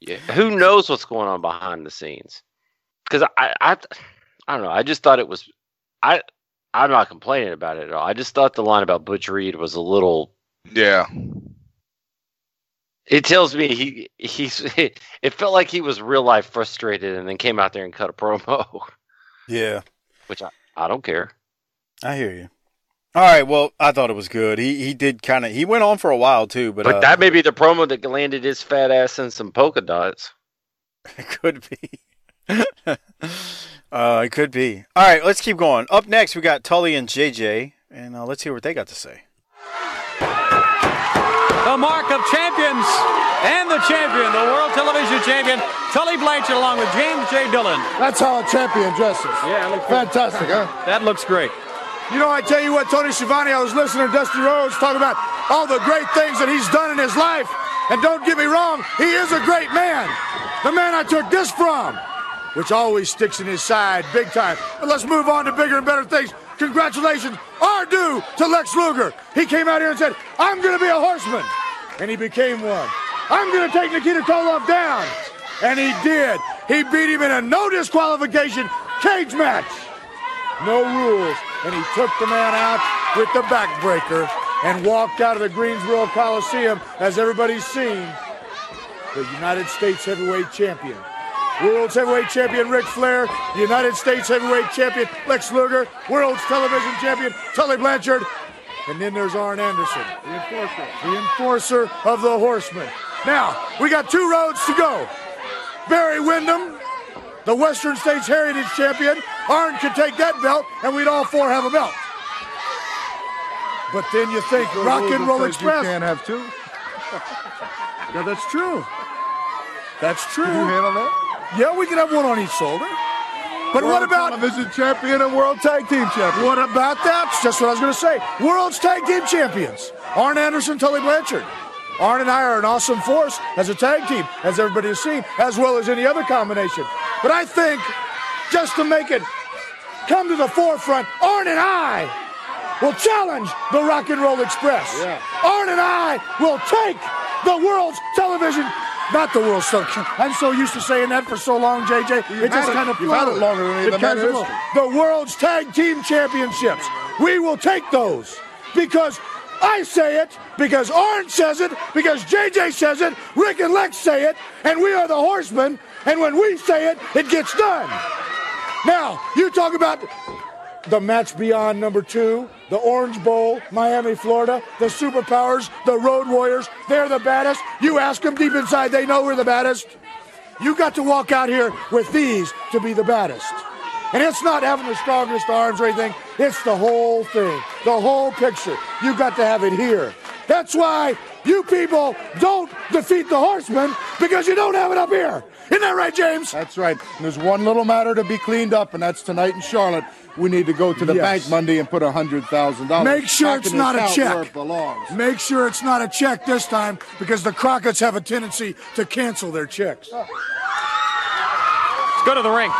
yeah, who knows what's going on behind the scenes? Because I, I, I don't know. I just thought it was. I I'm not complaining about it at all. I just thought the line about Butch Reed was a little. Yeah. It tells me he he's. It felt like he was real life frustrated, and then came out there and cut a promo, Yeah, which I, I don't care. I hear you. All right, well, I thought it was good. He he did kind of he went on for a while too, but, But uh, that may be the promo that landed his fat ass in some polka dots. it could be. uh, it could be. All right, let's keep going. Up next, we got Tully and JJ, and uh, let's hear what they got to say. The mark of champions and the champion, the world television champion, Tully Blanchard, along with James J. Dillon. That's how a champion dresses. Yeah, look Fantastic, huh? That looks great. You know, I tell you what, Tony Schiavone, I was listening to Dusty Rhodes talk about all the great things that he's done in his life. And don't get me wrong, he is a great man. The man I took this from, which always sticks in his side big time. But let's move on to bigger and better things. Congratulations are due to Lex Luger. He came out here and said, I'm going to be a horseman. And he became one. I'm going to take Nikita Koloff down. And he did. He beat him in a no disqualification cage match no rules. And he took the man out with the backbreaker and walked out of the Greensboro Coliseum, as everybody's seen, the United States Heavyweight Champion. World's Heavyweight Champion Ric Flair, United States Heavyweight Champion Lex Luger, World's Television Champion Tully Blanchard, and then there's Arn Anderson, the enforcer, the enforcer of the Horsemen. Now, we got two roads to go. Barry Windham, the Western States Heritage Champion. Arn could take that belt, and we'd all four have a belt. But then you think Rock and Roll Express. You can't have two. Yeah, that's true. That's true. Can you handle that? Yeah, we can have one on each shoulder. But what World about television champion and world tag team champion? what about that? That's just what I was going to say. World's Tag Team Champions. Arn Anderson, Tully Blanchard. Arn and I are an awesome force as a tag team, as everybody has seen, as well as any other combination. But I think, just to make it come to the forefront, Arn and I will challenge the Rock and Roll Express. Yeah. Arn and I will take the world's television. Not the world's television. I'm so used to saying that for so long, JJ. You've it just it- kind of you've had it longer than any of It the kind in of The world's tag team championships. We will take those because I say it, because Arn says it, because JJ says it, Rick and Lex say it, and we are the horsemen. And when we say it, it gets done. Now, you talk about the match beyond number two, the Orange Bowl, Miami, Florida, the Superpowers, the Road Warriors. They're the baddest. You ask them deep inside, they know we're the baddest. You got to walk out here with these to be the baddest. And it's not having the strongest arms or anything, it's the whole thing, the whole picture. You got to have it here. That's why you people don't defeat the horsemen because you don't have it up here. Isn't that right, James? That's right. And there's one little matter to be cleaned up, and that's tonight in Charlotte. We need to go to the Yes. bank Monday and put a hundred thousand dollars. Make sure it's not a check. Where it belongs. Make sure it's not a check this time because the Crockett's have a tendency to cancel their checks. Let's go to the ring.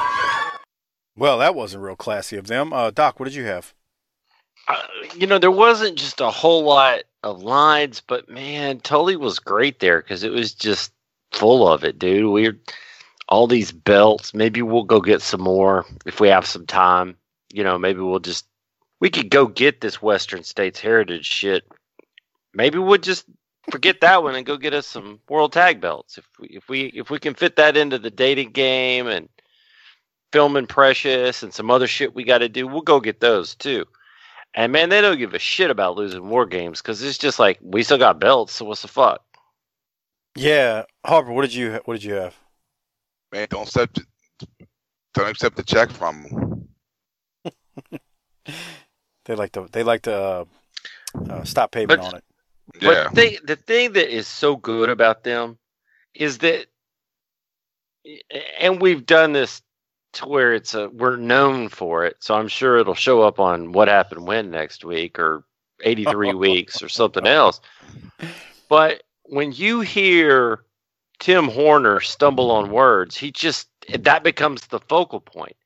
Well, that wasn't real classy of them. Uh, Doc, what did you have? uh, you know, there wasn't just a whole lot of lines, but man, Tully was great there because it was just full of it, dude. We're all these belts. Maybe we'll go get some more if we have some time. You know, maybe we'll just we could go get this Western States Heritage shit. Maybe we'll just forget that one and go get us some World Tag Belts if we if we if we can fit that into the dating game and filming Precious and some other shit we got to do. We'll go get those too. And man, they don't give a shit about losing war games because it's just like we still got belts. So what's the fuck? Yeah, Harper, what did you what did you have? Man, don't accept don't accept the check from them. They like to they like to uh, uh, stop payment But- on it. Yeah. But they, the thing that is so good about them is that, and we've done this to where it's a we're known for it. So I'm sure it'll show up on what happened when next week or 83 weeks or something else. But when you hear Tim Horner stumble on words, he just that becomes the focal point.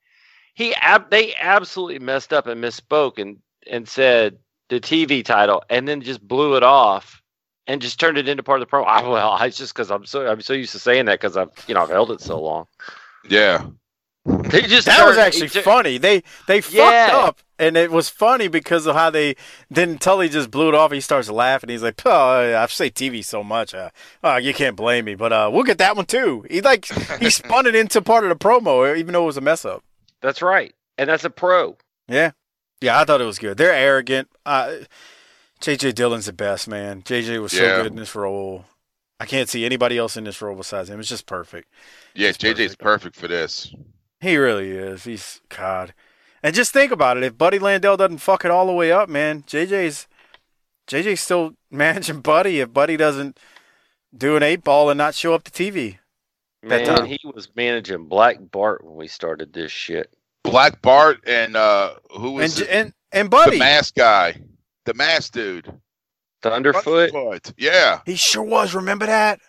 He ab- they absolutely messed up and misspoke and and said the TV title and then just blew it off and just turned it into part of the promo. I, well, it's just because I'm so I'm so used to saying that because I've you know I've held it so long. Yeah. They just That was actually it funny. They they fucked up, and it was funny because of how they. Then Tully just blew it off. He starts laughing. He's like, "Oh, I've say TV so much. Uh, oh, you can't blame me, but uh, we'll get that one too." He like he spun it into part of the promo, even though it was a mess up. That's right, and that's a pro. Yeah, yeah, I thought it was good. They're arrogant. Uh, JJ Dillon's the best man. JJ was so Yeah. good in this role. I can't see anybody else in this role besides him. It's just perfect. Yeah, It's JJ's perfect for this. He really is. He's God. And just think about it. If Buddy Landel doesn't fuck it all the way up, man, JJ's JJ's still managing Buddy if Buddy doesn't do an eight ball and not show up to TV. That Man, time. he was managing Black Bart when we started this shit. Black Bart and uh who was And it? and and the Buddy, mask guy. The mask dude. Thunderfoot. Thunderfoot. Yeah. he sure was. Remember that?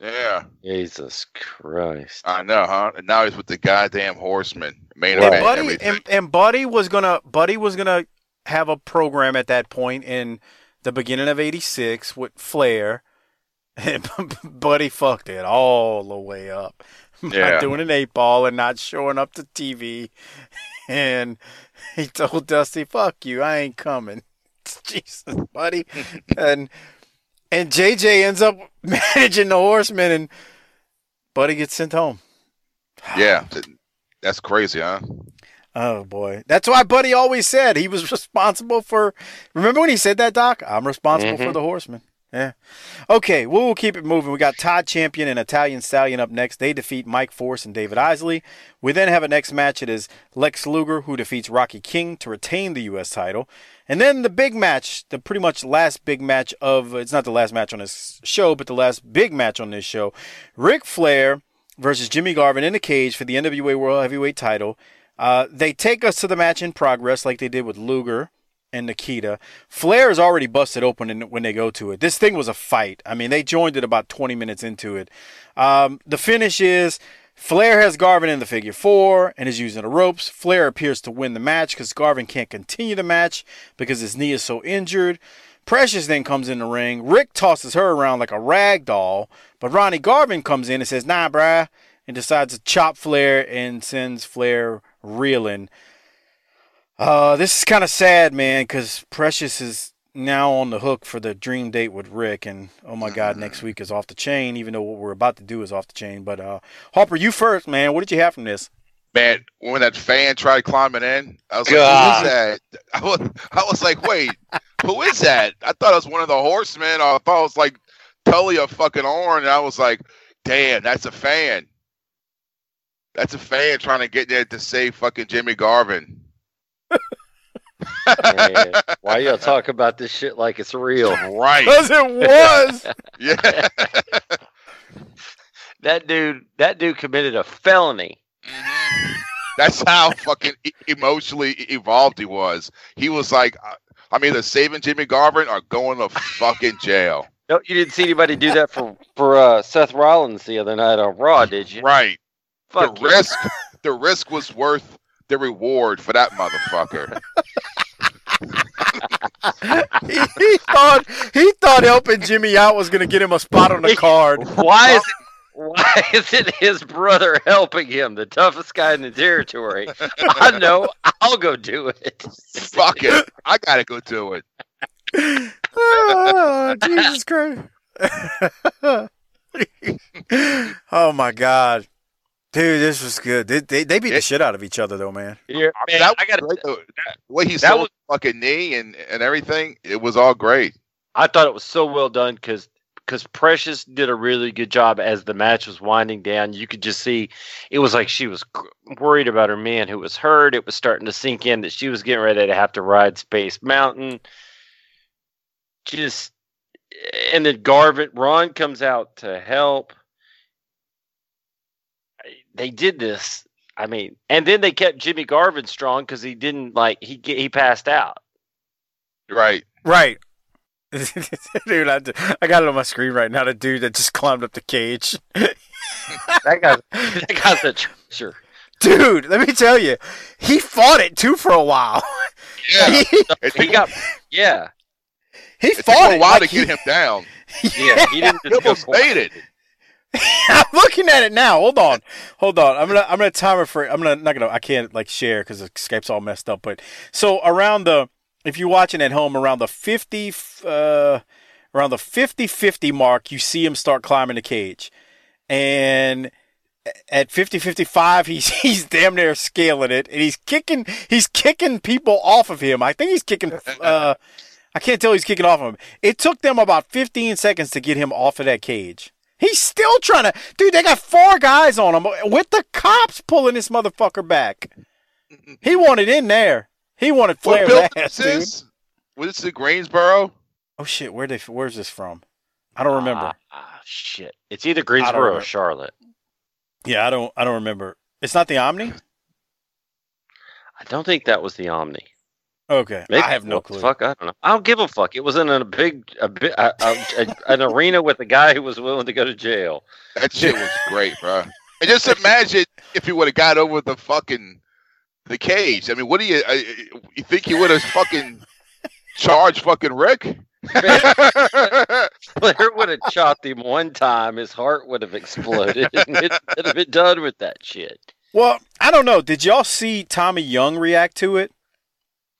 Yeah. Jesus Christ. I know, huh? And now he's with the goddamn horseman. Main Right. event Buddy everything. and, and Buddy was gonna Buddy was gonna have a program at that point in the beginning of '86 with Flair, Buddy fucked it all the way up by Yeah. doing an eight ball and not showing up to TV, and he told Dusty, "Fuck you, I ain't coming." Jesus, Buddy, and and JJ ends up managing the Horsemen, and Buddy gets sent home. Yeah. That's crazy, huh? Oh boy, that's why Buddy always said he was responsible for. Remember when he said that, Doc? I'm responsible for Mhm. the Horsemen. Yeah. Okay, well, keep it moving. We got Todd Champion and Italian Stallion up next. They defeat Mike Force and David Isley. We then have a next match. It is Lex Luger who defeats Rocky King to retain the U.S. title. And then the big match, the pretty much last big match of, it's not the last match on this show, but the last big match on this show. Ric Flair versus Jimmy Garvin in a cage for the NWA World Heavyweight title. Uh, they take us to the match in progress like they did with Luger and Nikita. Flair is already busted open when they go to it. This thing was a fight. I mean, they joined it about 20 minutes into it. Um, the finish is Flair has Garvin in the figure four and is using the ropes. Flair appears to win the match because Garvin can't continue the match because his knee is so injured. Precious then comes in the ring. Rick tosses her around like a rag doll, but Ronnie Garvin comes in and says, "Nah, bruh," and decides to chop Flair and sends Flair reeling. Uh, this is kind of sad, man, because Precious is now on the hook for the dream date with Rick, and oh my God, next week is off the chain. Even though what we're about to do is off the chain, but uh, Harper, you first, man. What did you have from this? Man, when that fan tried climbing in, I was like, God. who is that? I was, I was like, wait, who is that? I thought it was one of the horsemen. I thought it was like Tully or fucking Arn. And I was like, damn, that's a fan. That's a fan trying to get there to save fucking Jimmy Garvin. Man, why y'all talk about this shit like it's real? Right. Because it was. Yeah. That dude, that dude committed a felony. That's how fucking emotionally evolved he was. He was like, uh, I'm either saving Jimmy Garvin or going to fucking jail. No, you didn't see anybody do that for for uh, Seth Rollins the other night on Raw, did you? Right. Fuck the you. risk, the risk was worth the reward for that motherfucker. he, thought he thought helping Jimmy out was gonna get him a spot on the card. Why is it? Why is it his brother helping him, the toughest guy in the territory? I know. I'll go do it. Fuck it. I gotta go do it. oh, Jesus Christ. oh my God. Dude, this was good. They, they, they beat the shit out of each other though, man. Yeah, I mean, man, that I was gotta, great, though. the way he that sold was- the fucking knee and, and everything, it was all great. I thought it was so well done because because Precious did a really good job as the match was winding down. You could just see it was like she was worried about her man who was hurt. It was starting to sink in that she was getting ready to have to ride Space Mountain. Just and then Garvin Ron comes out to help. They did this. I mean, and then they kept Jimmy Garvin strong because he didn't like he he passed out. Right. Right. dude, I, I got it on my screen right now. The dude that just climbed up the cage. That guy, that guy's a treasure. Dude, let me tell you, he fought it too for a while. Yeah. he, It He got yeah. he it took fought a it. while like to get him down. Yeah, he didn't He just go almost made it. I'm looking at it now. Hold on, hold on. I'm gonna I'm gonna time it for. I'm gonna not gonna. I can't like share because Skype's all messed up. But so around the if you're watching at home around the 50 uh around the 50 50 mark, you see him start climbing the cage, and at 50 55 he's he's damn near scaling it and he's kicking he's kicking people off of him i think he's kicking uh i can't tell he's kicking off of him it took them about 15 seconds to get him off of that cage he's still trying to dude they got four guys on him with the cops pulling this motherfucker back he wanted in there he wanted What Flair's ass is dude this? Was this the Greensboro? oh shit where they where's this from i don't remember Ah, ah, shit. It's either Greensboro or. Charlotte. yeah i don't i don't remember it's not the omni I don't think that was the Omni. Okay Maybe, i have no clue Fuck, I don't know. I don't give a fuck. It was in a big, a bit, a, a, a, an arena with a guy who was willing to go to jail. That shit was great, bro. And just imagine if he would have got over the fucking the cage. I mean, what do you uh, you think he would have fucking charged fucking Rick? Flair would have chopped him one time. His heart would have exploded, and it would have been done with that shit. Well, I don't know. Did y'all see Tommy Young react to it?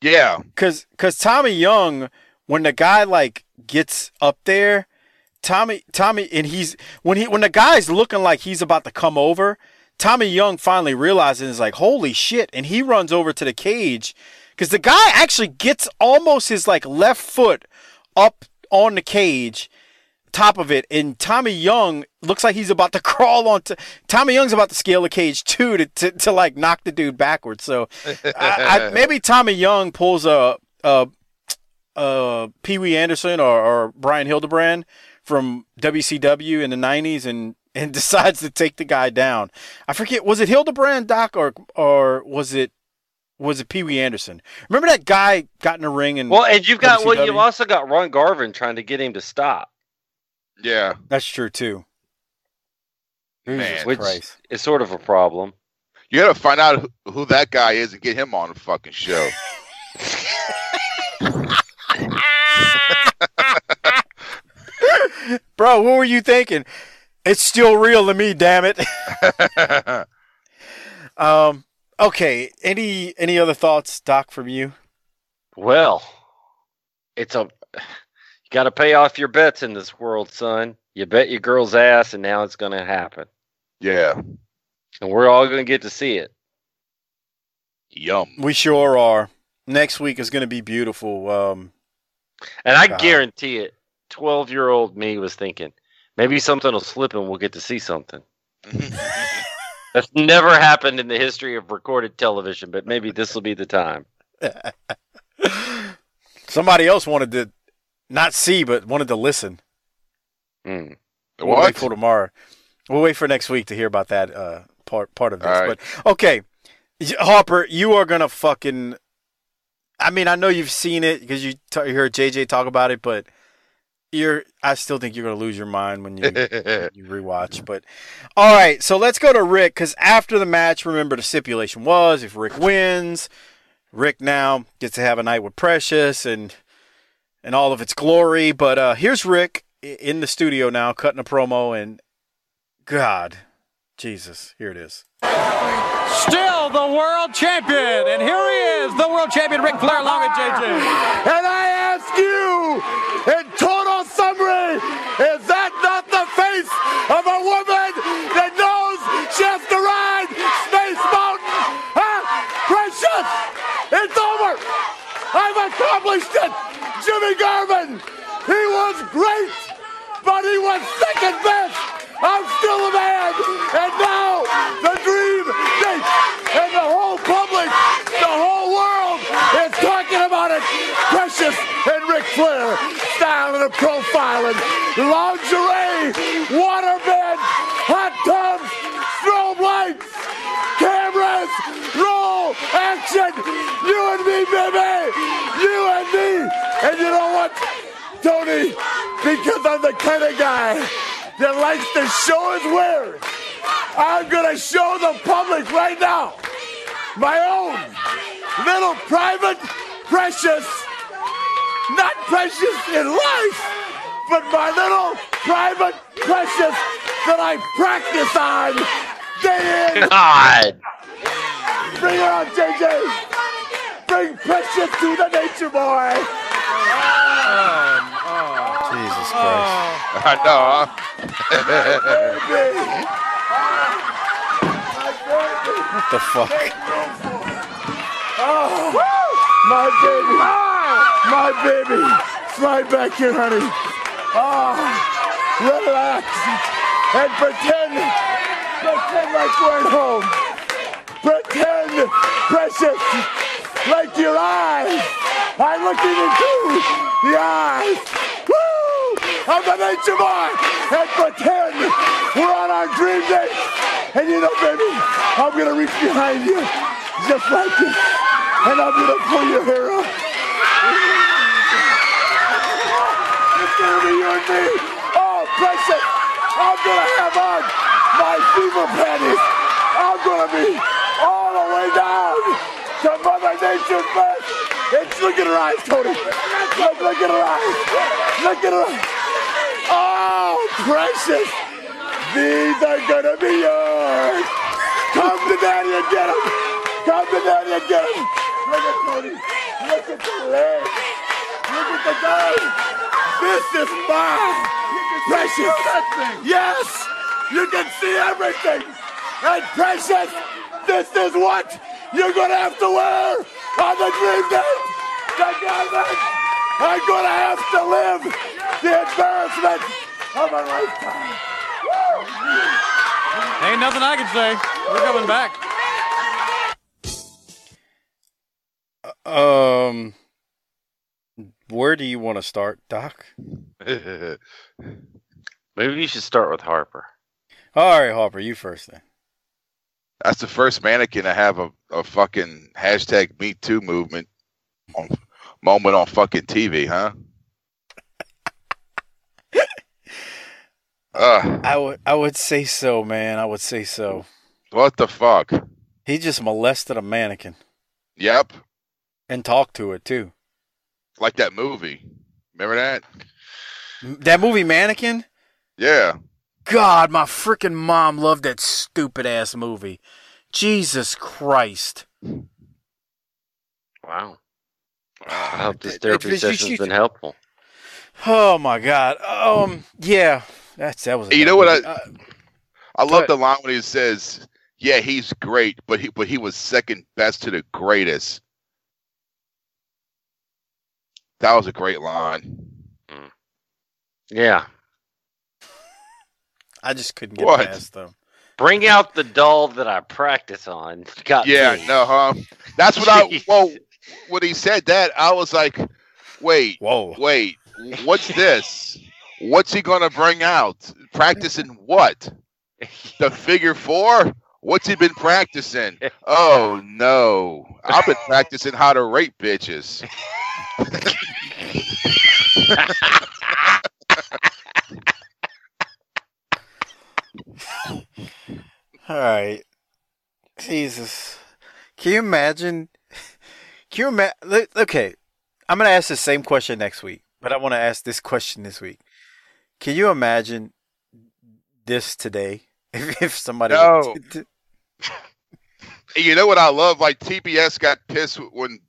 Yeah, Cause, cause Tommy Young, when the guy like gets up there, Tommy, Tommy, and he's when he when the guy's looking like he's about to come over, Tommy Young finally realizes is like, "Holy shit!" and he runs over to the cage, cause the guy actually gets almost his like left foot up on the cage, top of it, and Tommy Young looks like he's about to crawl onto. Tommy Young's about to scale the cage too to to, to like knock the dude backwards. So I, I, maybe Tommy Young pulls a a, a Pee Wee Anderson or, or Brian Hildebrand from WCW in the '90s and and decides to take the guy down. I forget was it Hildebrand Doc or or was it was it Pee Wee Anderson? Remember that guy got in the ring and Well, and you've got well, you've also got Ron Garvin trying to get him to stop, yeah. that's true too. Man, which Christ. is sort of a problem. You gotta find out who, who that guy is and get him on the fucking show. Bro, what were you thinking? It's still real to me, damn it. um okay, any any other thoughts, Doc, from you? Well, it's a you got to pay off your bets in this world, son. You bet your girl's ass, and now it's going to happen, yeah. and we're all going to get to see it. Yum. We sure are. Next week is going to be beautiful. Um, And I God. guarantee it, twelve-year-old me was thinking maybe something will slip, and we'll get to see something. That's never happened in the history of recorded television, but maybe this will be the time. somebody else wanted to not see, but wanted to listen. Mm. We'll wait for tomorrow. We'll wait for next week to hear about that uh, part part of this. Right. But okay, Harper, you are gonna fucking. I mean, I know you've seen it because you, t- you heard JJ talk about it, but you're. I still think you're gonna lose your mind when you you rewatch. But all right, so let's go to Rick because after the match, remember the stipulation was if Rick wins, Rick now gets to have a night with Precious, and in all of its glory. But uh, here's Rick in the studio now, cutting a promo, and God, Jesus, here it is. Still the world champion, and here he is, the world champion Ric Flair, along with JJ. And I ask you, in total summary, is that not the face of a woman that knows she has to ride Space Mountain? Huh? Precious! It's over! Accomplished it! Jimmy Garvin! He was great, but he was second best! I'm still a man! And now, the dream date! And the whole public, the whole world is talking about it! Precious and Ric Flair, styling and profiling, lingerie, waterbed, hot tubs, strobe lights, cameras, roll, action, you and me, baby, you and me. And you know what, Tony? Because I'm the kind of guy that likes to show his wares. I'm gonna show the public right now my own little private precious, not precious in life, but my little private precious that I practice on day in. God. Bring it on, JJ. Bring precious to the nature boy. Jesus Christ. I know. What the fuck? Oh, my baby. My baby. Slide back here, honey. Oh, relax and pretend, pretend like we're at home. Pretend, precious, like your eyes. I'm looking into the eyes. Woo! I'm the nature boy. And pretend we're on our dream date. And you know, baby, I'm gonna reach behind you, just like this, and I'm gonna pull your hair up. It's gonna be you and me. Oh, precious. I'm gonna have on my fever panties. I'm gonna be all the way down to Mother Nature's best. It's look at her eyes, Tony. Look, look at her eyes. Look at her eyes. Oh, precious. These are gonna be yours. Come to daddy and get them. Come to daddy and get them. Look at Tony. Look at the legs. Look at the gun. This is mine. Precious. Yes. You can see everything. And precious, this is what you're gonna have to wear on the dream date. The garment. I'm gonna have to live the embarrassment of a lifetime. Ain't nothing I can say. We're coming back. Um, where do you want to start, Doc? Maybe you should start with Harper. All right, Harper, you first then. That's the first mannequin to have a, a fucking hashtag Me Too movement on, moment on fucking TV, huh? uh, I would, I would say so, man. I would say so. what the fuck? He just molested a mannequin Yep, and talked to it too. like that movie. Remember that? That movie, Mannequin. Yeah. God, my freaking mom loved that stupid ass movie. Jesus Christ. Wow. I hope this therapy it- you- session's you- been helpful. Oh my God. Um. Yeah. That's that was. a You dumb know what movie. I- Uh, I love the line when he says, "Yeah, he's great, but he but he was second best to the greatest." That was a great line. Yeah. I just couldn't get What? past them. Bring out the doll that I practice on. Got Yeah, me. no, huh? That's what I. Jeez. Well, when he said that, I was like, "Wait, Whoa. wait, what's this? What's he gonna bring out? Practicing what? The figure four? What's he been practicing? Oh no, I've been practicing how to rape bitches." All right. Jesus. Can you imagine? Can you imagine? Okay, I'm gonna ask the same question next week. But I want to ask this question this week. Can you imagine this today? If, if somebody No. And you know what I love? Like TBS got pissed when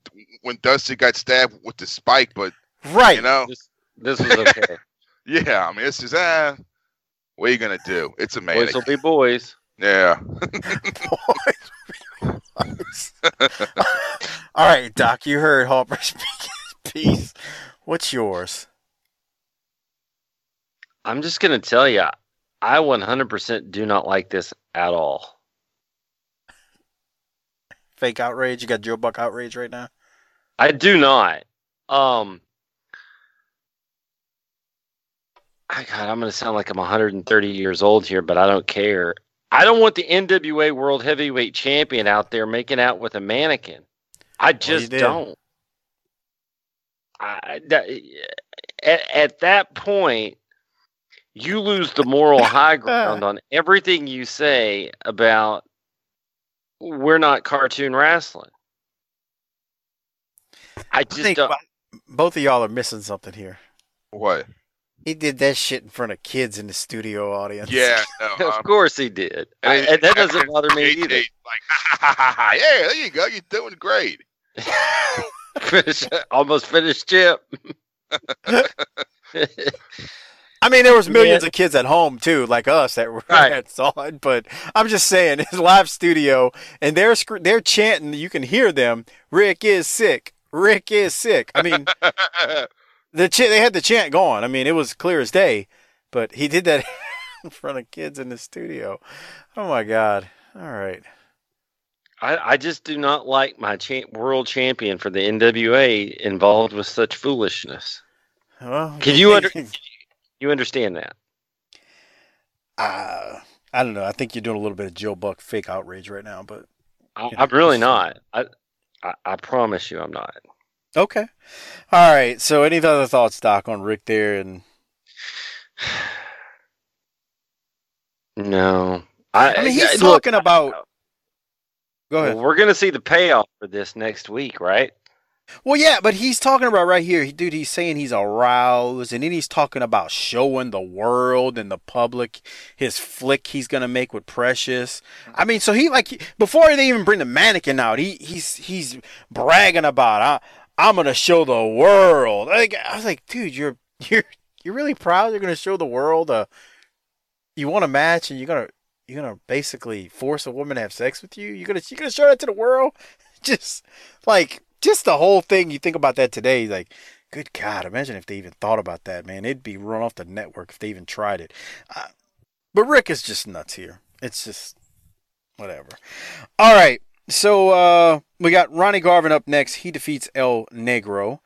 when Dusty got stabbed with the spike, but right, you know, This, this was okay. yeah. I mean, it's just ah, what are you gonna do? It's amazing. boys will be boys. Yeah. All right, Doc, you heard Harper speak his piece. What's yours? I'm just gonna tell you, I 100% do not like this at all. Fake outrage. You got Joe Buck outrage right now. I do not. Um, I God, I'm gonna sound like I'm 130 years old here, but I don't care. I don't want the NWA World Heavyweight Champion out there making out with a mannequin. I just did. don't. I, that, at, at that point, you lose the moral high ground on everything you say about we're not cartoon wrestling. I I just think don't. both of y'all are missing something here. What? He did that shit in front of kids in the studio audience. Yeah. No, of um, course he did, I- and- and that doesn't bother me AJ, either. Like, ha, ha, ha, ha, yeah, there you go. You're doing great. Finish, almost finished Chip. I mean, there was millions of kids at home too, like us, that were Right. that saw it. But I'm just saying, it's live studio, and they're scr- they're chanting. You can hear them. Ric is sick. Ric is sick. I mean, the ch- they had the chant going. I mean, it was clear as day. But he did that in front of kids in the studio. Oh my god! All right. I, I just do not like my cha- world champion for the NWA involved with such foolishness. Well, Can you under, you understand that? Uh, I don't know. I think you're doing a little bit of Joe Buck fake outrage right now, but I, I'm really not. I, I I promise you, I'm not. Okay. All right. So, any other thoughts, Doc, on Ric there? And No, I, I mean, he's look, talking about. Go ahead. We're gonna see the payoff for this next week, right? Well, yeah, but he's talking about right here, dude. He's saying he's aroused, and then he's talking about showing the world and the public his flick he's gonna make with Precious. I mean, so he like before they even bring the mannequin out, he he's he's bragging about I I'm gonna show the world. Like I was like, dude, you're you're you're really proud. You're gonna show the world. Uh, you want a match, and you're gonna you're gonna basically force a woman to have sex with you. You're gonna you're gonna show that to the world. Just like just the whole thing. You think about that today, like, good God, imagine if they even thought about that, man. It'd be run off the network if they even tried it. Uh, but Ric is just nuts here. It's just whatever. All right, so uh, we got Ronnie Garvin up next. He defeats El Negro.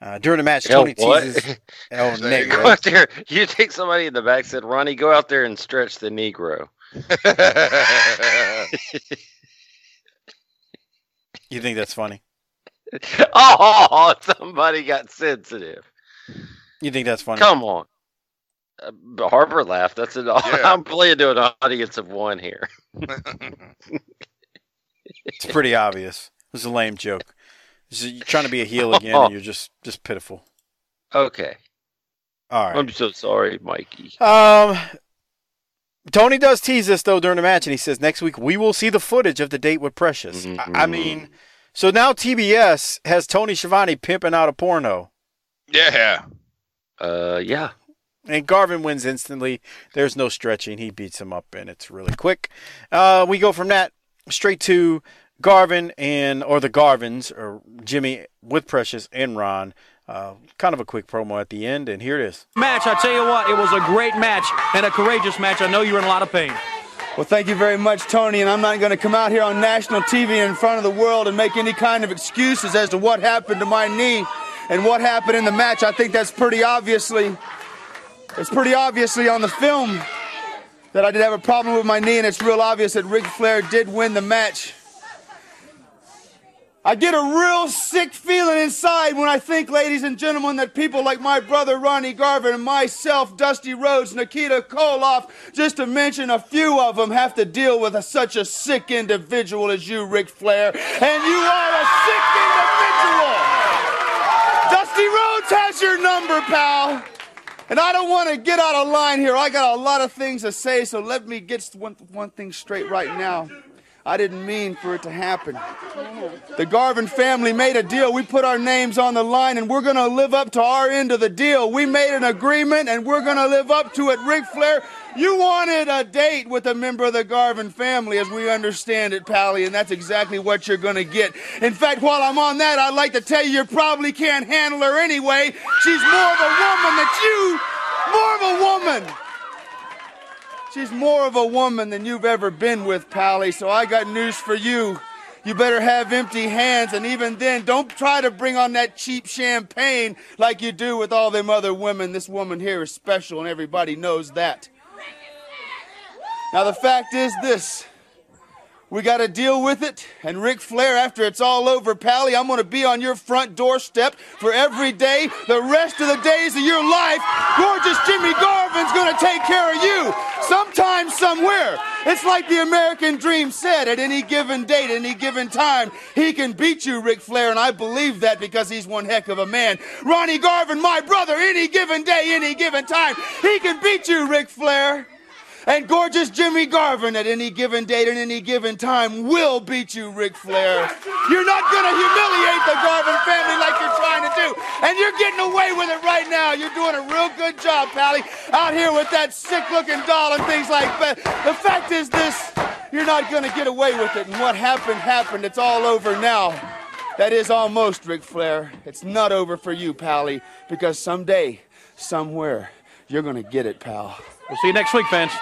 Uh, during the match, El Tony what? teases El There you Go Negro. out there. You take somebody in the back. Said Ronnie, go out there and stretch the Negro. You think that's funny? oh, somebody got sensitive. You think that's funny? Come on. Uh, Harper laughed. That's it. I'm playing to an audience of one here. It's pretty obvious. It was a lame joke. This You're trying to be a heel again, and you're just just pitiful. Okay. All right. I'm so sorry, Mikey. Um, Tony does tease this though during the match, and he says next week we will see the footage of the date with Precious. I, I mean, so now TBS has Tony Schiavone pimping out a porno, yeah. Uh, yeah. and Garvin wins instantly. There's no stretching; he beats him up, and it's really quick. Uh, we go from that straight to Garvin and or the Garvins or Jimmy with Precious and Ron. Uh, kind of a quick promo at the end, and here it is. Match, I tell you what, it was a great match and a courageous match. I know you're in a lot of pain. Well, thank you very much, Tony. And I'm not going to come out here on national TV in front of the world and make any kind of excuses as to what happened to my knee and what happened in the match. I think that's pretty obviously, it's pretty obviously on the film that I did have a problem with my knee, and it's real obvious that Ric Flair did win the match. I get a real sick feeling inside when I think, ladies and gentlemen, that people like my brother Ronnie Garvin and myself, Dusty Rhodes, Nikita Koloff, just to mention a few of them, have to deal with a, such a sick individual as you, Ric Flair. And you are a sick individual! Dusty Rhodes has your number, pal. And I don't want to get out of line here. I got a lot of things to say, so let me get one, one thing straight right now. I didn't mean for it to happen. The Garvin family made a deal. We put our names on the line, and we're going to live up to our end of the deal. We made an agreement, and we're going to live up to it. Ric Flair, you wanted a date with a member of the Garvin family, as we understand it, Pally, and that's exactly what you're going to get. In fact, while I'm on that, I'd like to tell you you probably can't handle her anyway. She's more of a woman than you. More of a woman. She's more of a woman than you've ever been with, Pally, so I got news for you. You better have empty hands, and even then, don't try to bring on that cheap champagne like you do with all them other women. This woman here is special, and everybody knows that. Now, the fact is this we got to deal with it. And Ric Flair, after it's all over, Pally, I'm going to be on your front doorstep for every day, the rest of the days of your life. Gorgeous Jimmy Garvin's going to take care of you. Sometime, somewhere. It's like the American dream said at any given date, any given time, he can beat you, Ric Flair, and I believe that because he's one heck of a man. Ronnie Garvin, my brother, any given day, any given time, he can beat you, Ric Flair. And gorgeous Jimmy Garvin at any given date and any given time will beat you, Ric Flair. You're not going to humiliate the Garvin family like you're trying to do. And you're getting away with it right now. You're doing a real good job, Pally, out here with that sick looking doll and things like that. The fact is this you're not going to get away with it. And what happened, happened. It's all over now. That is almost, Ric Flair. It's not over for you, Pally, because someday, somewhere, you're going to get it, pal. We'll see you next week, fans.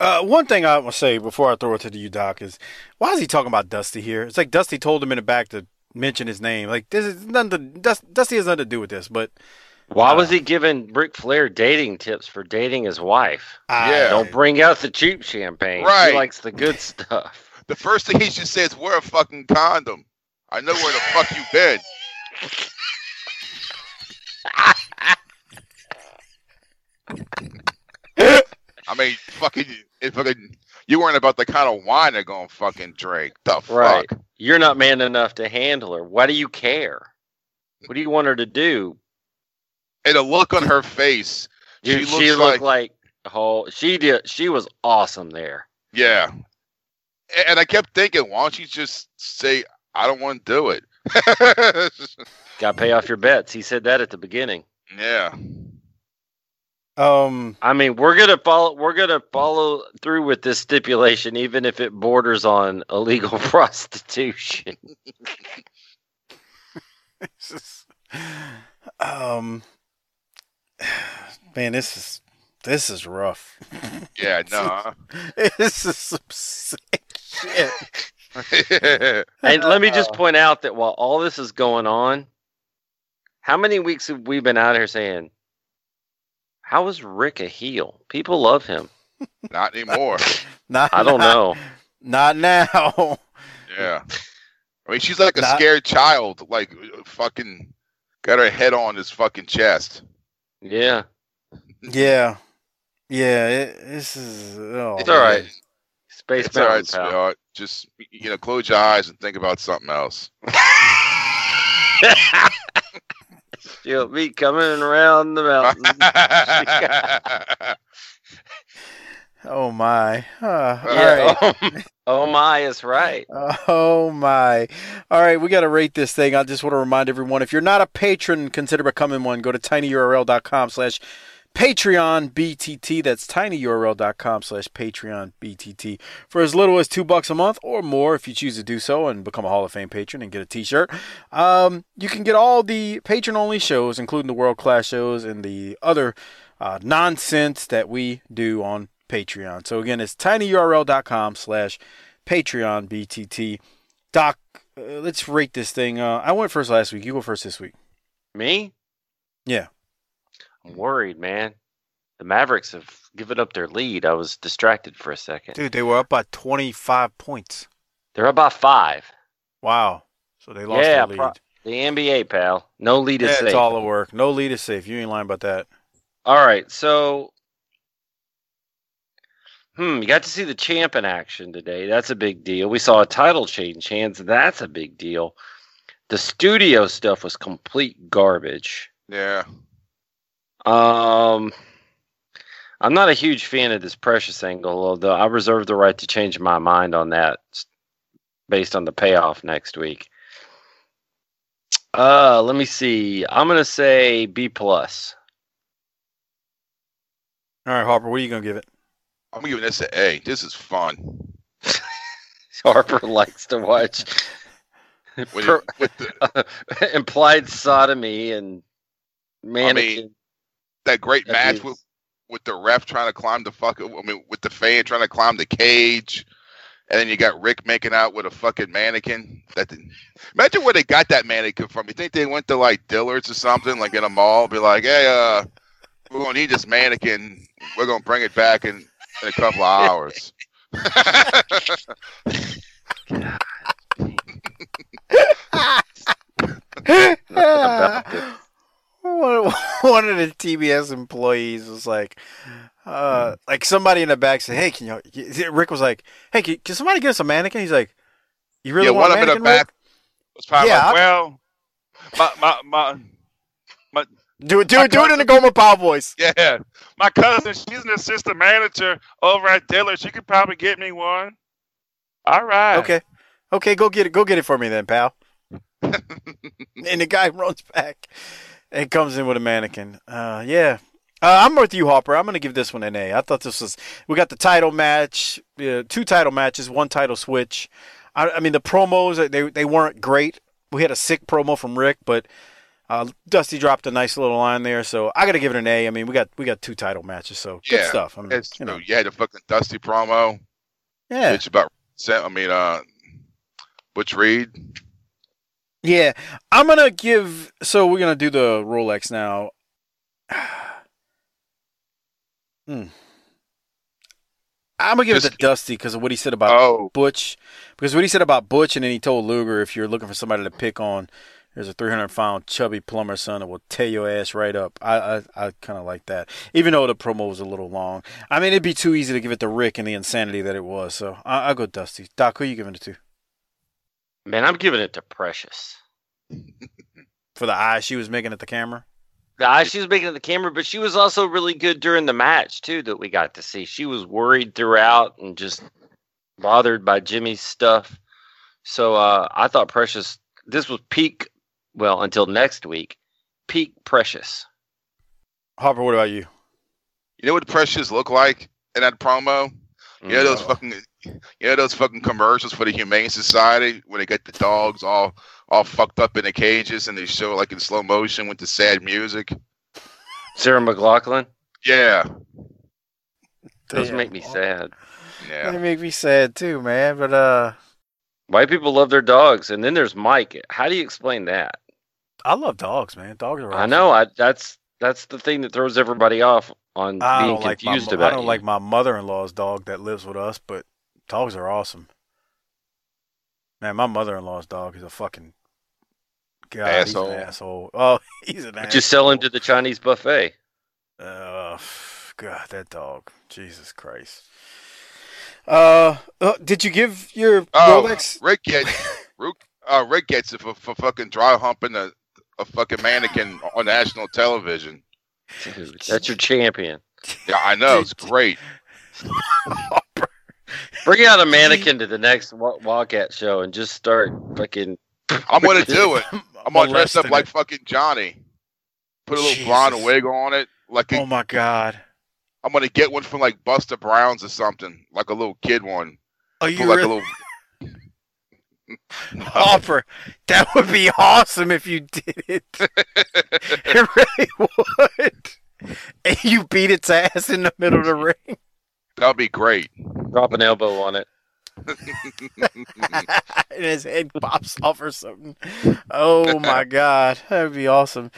Uh, one thing I want to say before I throw it to you, Doc, is why is he talking about Dusty here? It's like Dusty told him in the back to mention his name. Like this is nothing. To, Dust, Dusty has nothing to do with this. But why was he giving Ric Flair dating tips for dating his wife? Yeah. Don't bring out the cheap champagne. Right. He likes the good stuff. The first thing he should say is wear a fucking condom. I know where the fuck you been. I mean, fucking, if fucking, you weren't about the kind of wine they're gonna fucking drink. The fuck? Right. You're not man enough to handle her. Why do you care? What do you want her to do? And a look on her face, Dude, she she, looked like- like oh, she did. She was awesome there. Yeah. And I kept thinking, why don't you just say, I don't want to do it? Got to pay off your bets. He said that at the beginning. yeah. Um, I mean, we're gonna follow. We're gonna follow through with this stipulation, even if it borders on illegal prostitution. um, man, this is this is rough. Yeah, no. this is some sick shit. and let me just point out that while all this is going on, how many weeks have we been out here saying, "How is Ric a heel? People love him." Not anymore. Not, I don't not- know. Not now. Yeah. I mean, she's like a Not- scared child, like fucking got her head on his fucking chest. Yeah, yeah, yeah. It, this is. Oh, it's all right. man. Space It's Mountain, right, pal. sweetheart. Just you know, close your eyes and think about something else. Feel me coming around the mountain. Oh my. Uh, all Yeah. right. oh my, is right. Oh my. All right, we got to rate this thing. I just want to remind everyone if you're not a patron, consider becoming one. Go to tinyurl.com slash Patreon BTT. That's tinyurl.com slash Patreon BTT. For as little as two bucks a month or more, if you choose to do so and become a Hall of Fame patron and get a t shirt, um, you can get all the patron only shows, including the world class shows and the other uh, nonsense that we do on Patreon. So again, it's tinyurl.com slash Patreon BTT. Doc, uh, let's rate this thing. Uh, I went first last week. You go first this week. Me? Yeah. I'm worried, man. The Mavericks have given up their lead. I was distracted for a second. Dude, they were up by 25 points. They're up by five. Wow. So they lost yeah, their lead. pro- the NBA, pal. No lead yeah, is safe. it's all the work. No lead is safe. You ain't lying about that. All right, so hmm, you got to see the champ in action today. That's a big deal. We saw a title change hands. That's a big deal. The studio stuff was complete garbage. Yeah. Um, I'm not a huge fan of this Precious angle, although I reserve the right to change my mind on that based on the payoff next week. Uh, let me see. I'm gonna say B plus. All right, Harper, what are you gonna give it? I'm giving this an A. This is fun. Harper likes to watch With, Per- with the, implied sodomy and I mean, that great match abuse. with with the ref trying to climb the fucking. I mean, with the fan trying to climb the cage, and then you got Ric making out with a fucking mannequin. That didn't, imagine where they got that mannequin from. You think they went to like Dillard's or something, like in a mall, be like, "Hey, uh, we're gonna need this mannequin. We're gonna bring it back in in a couple of hours." one, one of the TBS employees was like, uh, like somebody in the back said, "Hey, can you?" Ric was like, "Hey, can, can somebody get us a mannequin?" He's like, "You really yeah, want one a of in the mannequin?" back. It's probably Yeah, like, well, my my my. my Do it, do My it, do it in the Gomer Pyle voice. Yeah, my cousin, she's an assistant manager over at Diller. She could probably get me one. All right. Okay, okay, go get it, go get it for me then, pal. and the guy runs back and comes in with a mannequin. Uh, yeah. Uh, I'm with you, Harper. I'm going to give this one an A. I thought this was. We got the title match, uh, two title matches, one title switch. I, I mean, the promos they they weren't great. We had a sick promo from Ric, but uh, Dusty dropped a nice little line there. So I got to give it an A. I mean, we got we got two title matches, so good stuff. I mean, It's you know. You had the fucking Dusty promo. yeah, It's about. I mean, uh, Butch Reed. Yeah, I'm gonna give. So we're gonna do the Rolex now. hmm. I'm gonna give it Just- to Dusty because of what he said about Oh, Butch. Because what he said about Butch, and then he told Luger, if you're looking for somebody to pick on, there's a 300 pound chubby plumber son that will tear your ass right up. I I, I kind of like that, even though the promo was a little long. I mean, it'd be too easy to give it to Ric and the insanity that it was. So I, I'll go Dusty. Doc, who you giving it to? Man, I'm giving it to Precious. For the eye she was making at the camera. The eye she was making at the camera, but she was also really good during the match too that we got to see. She was worried throughout and just bothered by Jimmy's stuff. So uh, I thought Precious. This was peak. Well, until next week, peak Precious. Harper, what about you? you know what Precious looked like in that promo? You know those fucking, you know those fucking commercials for the Humane Society when they get the dogs all all fucked up in the cages and they show like in slow motion with the sad music. Sarah McLachlan. Yeah, Those Damn. make me sad. yeah. They make me sad too, man. But uh, White people love their dogs, and then there's Mike. How do you explain that? I love dogs, man. Dogs are. I know. I that's that's the thing that throws everybody off on I being don't like my. confused mo- about. I don't you. like my mother-in-law's dog that lives with us, but dogs are awesome. Man, my mother-in-law's dog is a fucking god. Asshole. He's an asshole. Oh, he's an asshole. Just sell him to the Chinese buffet. Uh, God, that dog. Jesus Christ. Uh, uh did you give your Oh, Rolex? Ric gets Ric, uh, Ric gets it for, for fucking dry humping a, a fucking mannequin on national television. Dude, that's your champion. Yeah, I know it's great. Bring out a mannequin to the next Wa- Wildcat show and just start fucking. I'm gonna do it. I'm gonna dress up like it. fucking Johnny. Put a little blonde wig on it. Like a, Oh my God. I'm gonna get one from like Buster Brown's or something, like a little kid one. Are you like really? a little. Hopper, that would be awesome if you did it. it really would. And you beat its ass in the middle of the ring. That'd be great. Drop an elbow on it. and his head pops off or something. Oh my god, that'd be awesome.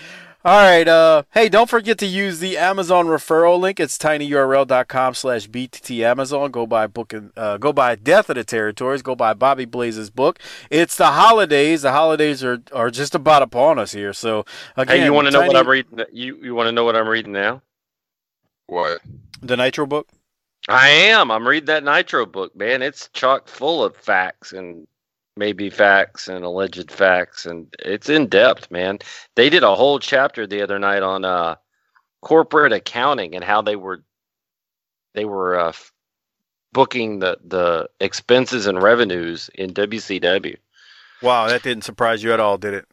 All right, uh, hey, don't forget to use the Amazon referral link. It's tinyurl.com slash BTT Amazon. Go buy book and, uh, go buy Death of the Territories. Go buy Bobby Blaze's book. It's the holidays. The holidays are, are just about upon us here. So again, Hey, you want to know what I'm reading? You you want to know what I'm reading now? What? The Nitro book. I am. I'm reading that Nitro book, man. It's chock full of facts and maybe facts and alleged facts, and it's in depth, man. They did a whole chapter the other night on uh, corporate accounting and how they were they were uh, booking the the expenses and revenues in WCW. Wow, that didn't surprise you at all, did it?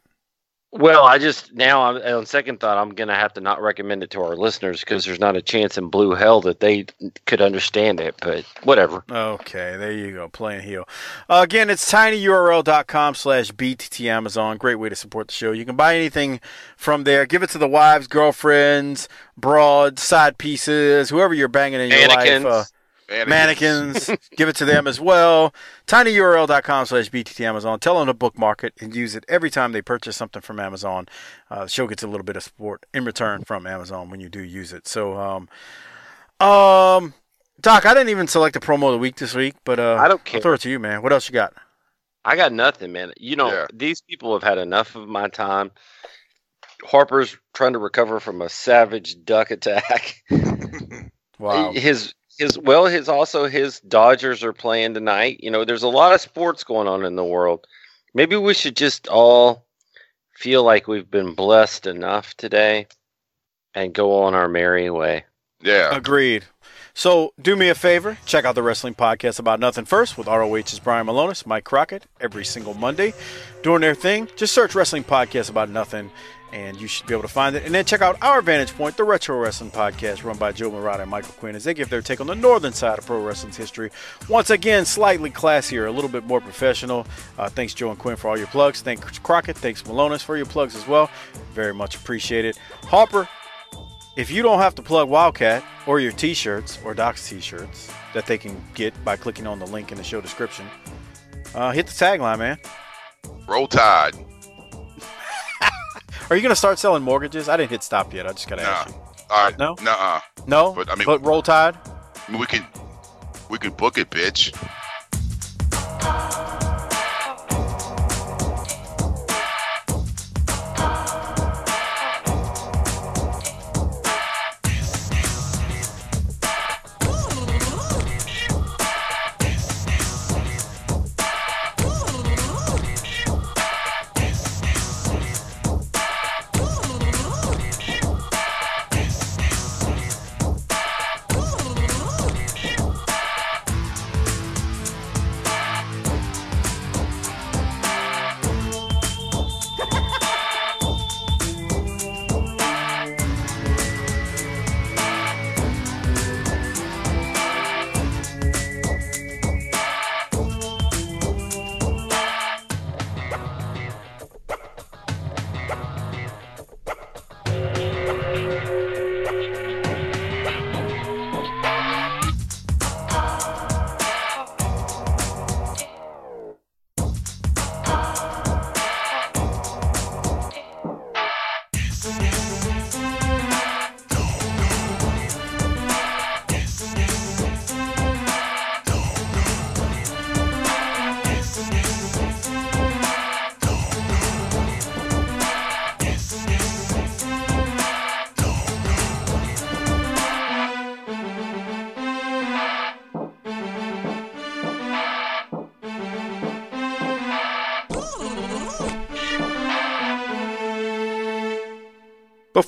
Well, I just now I'm, on second thought, I'm gonna have to not recommend it to our listeners because there's not a chance in blue hell that they could understand it. But whatever. Okay, there you go, playing heel. Uh, again, it's tinyurl.com slash BTT Amazon. Great way to support the show. You can buy anything from there. Give it to the wives, girlfriends, broads, side pieces, whoever you're banging in your Mannequins. life. Uh, mannequins. give it to them as well. tinyurl.com slash BTT Amazon. Tell them to bookmark it and use it every time they purchase something from Amazon. Uh, the show gets a little bit of support in return from Amazon when you do use it. So, um, um, Doc, I didn't even select a promo of the week this week, but uh, I don't care. I'll care. throw it to you, man. What else you got? I got nothing, man. You know, Yeah. these people have had enough of my time. Harper's trying to recover from a savage duck attack. Wow. His his well, his also his Dodgers are playing tonight. You know, there's a lot of sports going on in the world. Maybe we should just all feel like we've been blessed enough today and go on our merry way. Yeah. Agreed. So do me a favor, check out the wrestling podcast about nothing first with ROH's Brian Milonas, Mike Crockett, every single Monday, doing their thing. Just search wrestling podcast about nothing, and you should be able to find it. And then check out our Vantage Point, the Retro Wrestling Podcast, run by Joe Murata and Michael Quinn, as they give their take on the northern side of pro wrestling's history. Once again, slightly classier, a little bit more professional. Uh, thanks, Joe and Quinn, for all your plugs. Thanks, Crockett. Thanks, Milonas, for your plugs as well. Very much appreciated. Harper, if you don't have to plug Wildcat or your t-shirts or Doc's t-shirts that they can get by clicking on the link in the show description, uh, hit the tagline, man. Roll Tide. Are you gonna start selling mortgages? I didn't hit stop yet. I just gotta Nah. ask you. All right. No? Nuh-uh. No, But I mean, but roll tide. we can, we can book it, bitch.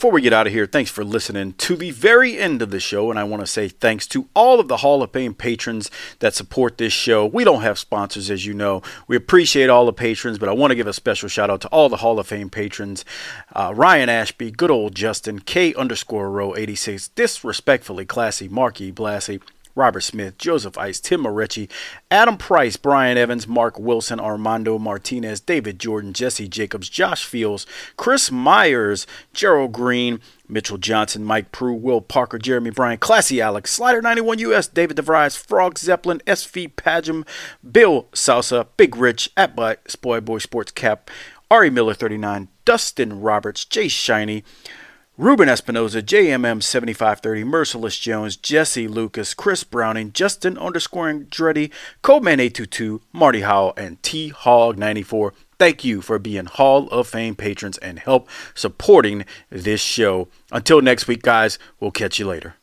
Before we get out of here, thanks for listening to the very end of the show. And I want to say thanks to all of the Hall of Fame patrons that support this show. We don't have sponsors, as you know. We appreciate all the patrons, but I want to give a special shout out to all the Hall of Fame patrons uh, Ryan Ashby, good old Justin, K underscore row 86, disrespectfully classy, Marky Blassie. Robert Smith, Joseph Ice, Tim Moretti, Adam Price, Brian Evans, Mark Wilson, Armando Martinez, David Jordan, Jesse Jacobs, Josh Fields, Chris Myers, Gerald Green, Mitchell Johnson, Mike Prue, Will Parker, Jeremy Bryan, Classy Alex, Slider 91 US, David DeVries, Frog Zeppelin, SV Pagem, Bill Salsa, Big Rich, at Spoy Boy Sports Cap, Ari Miller 39, Dustin Roberts, Jay Shiny, Ruben Espinoza, JMM7530, Merciless Jones, Jesse Lucas, Chris Browning, Justin underscore Andretti, Coleman822, Marty Howell, and T Hog94. Thank you for being Hall of Fame patrons and help supporting this show. Until next week, guys, we'll catch you later.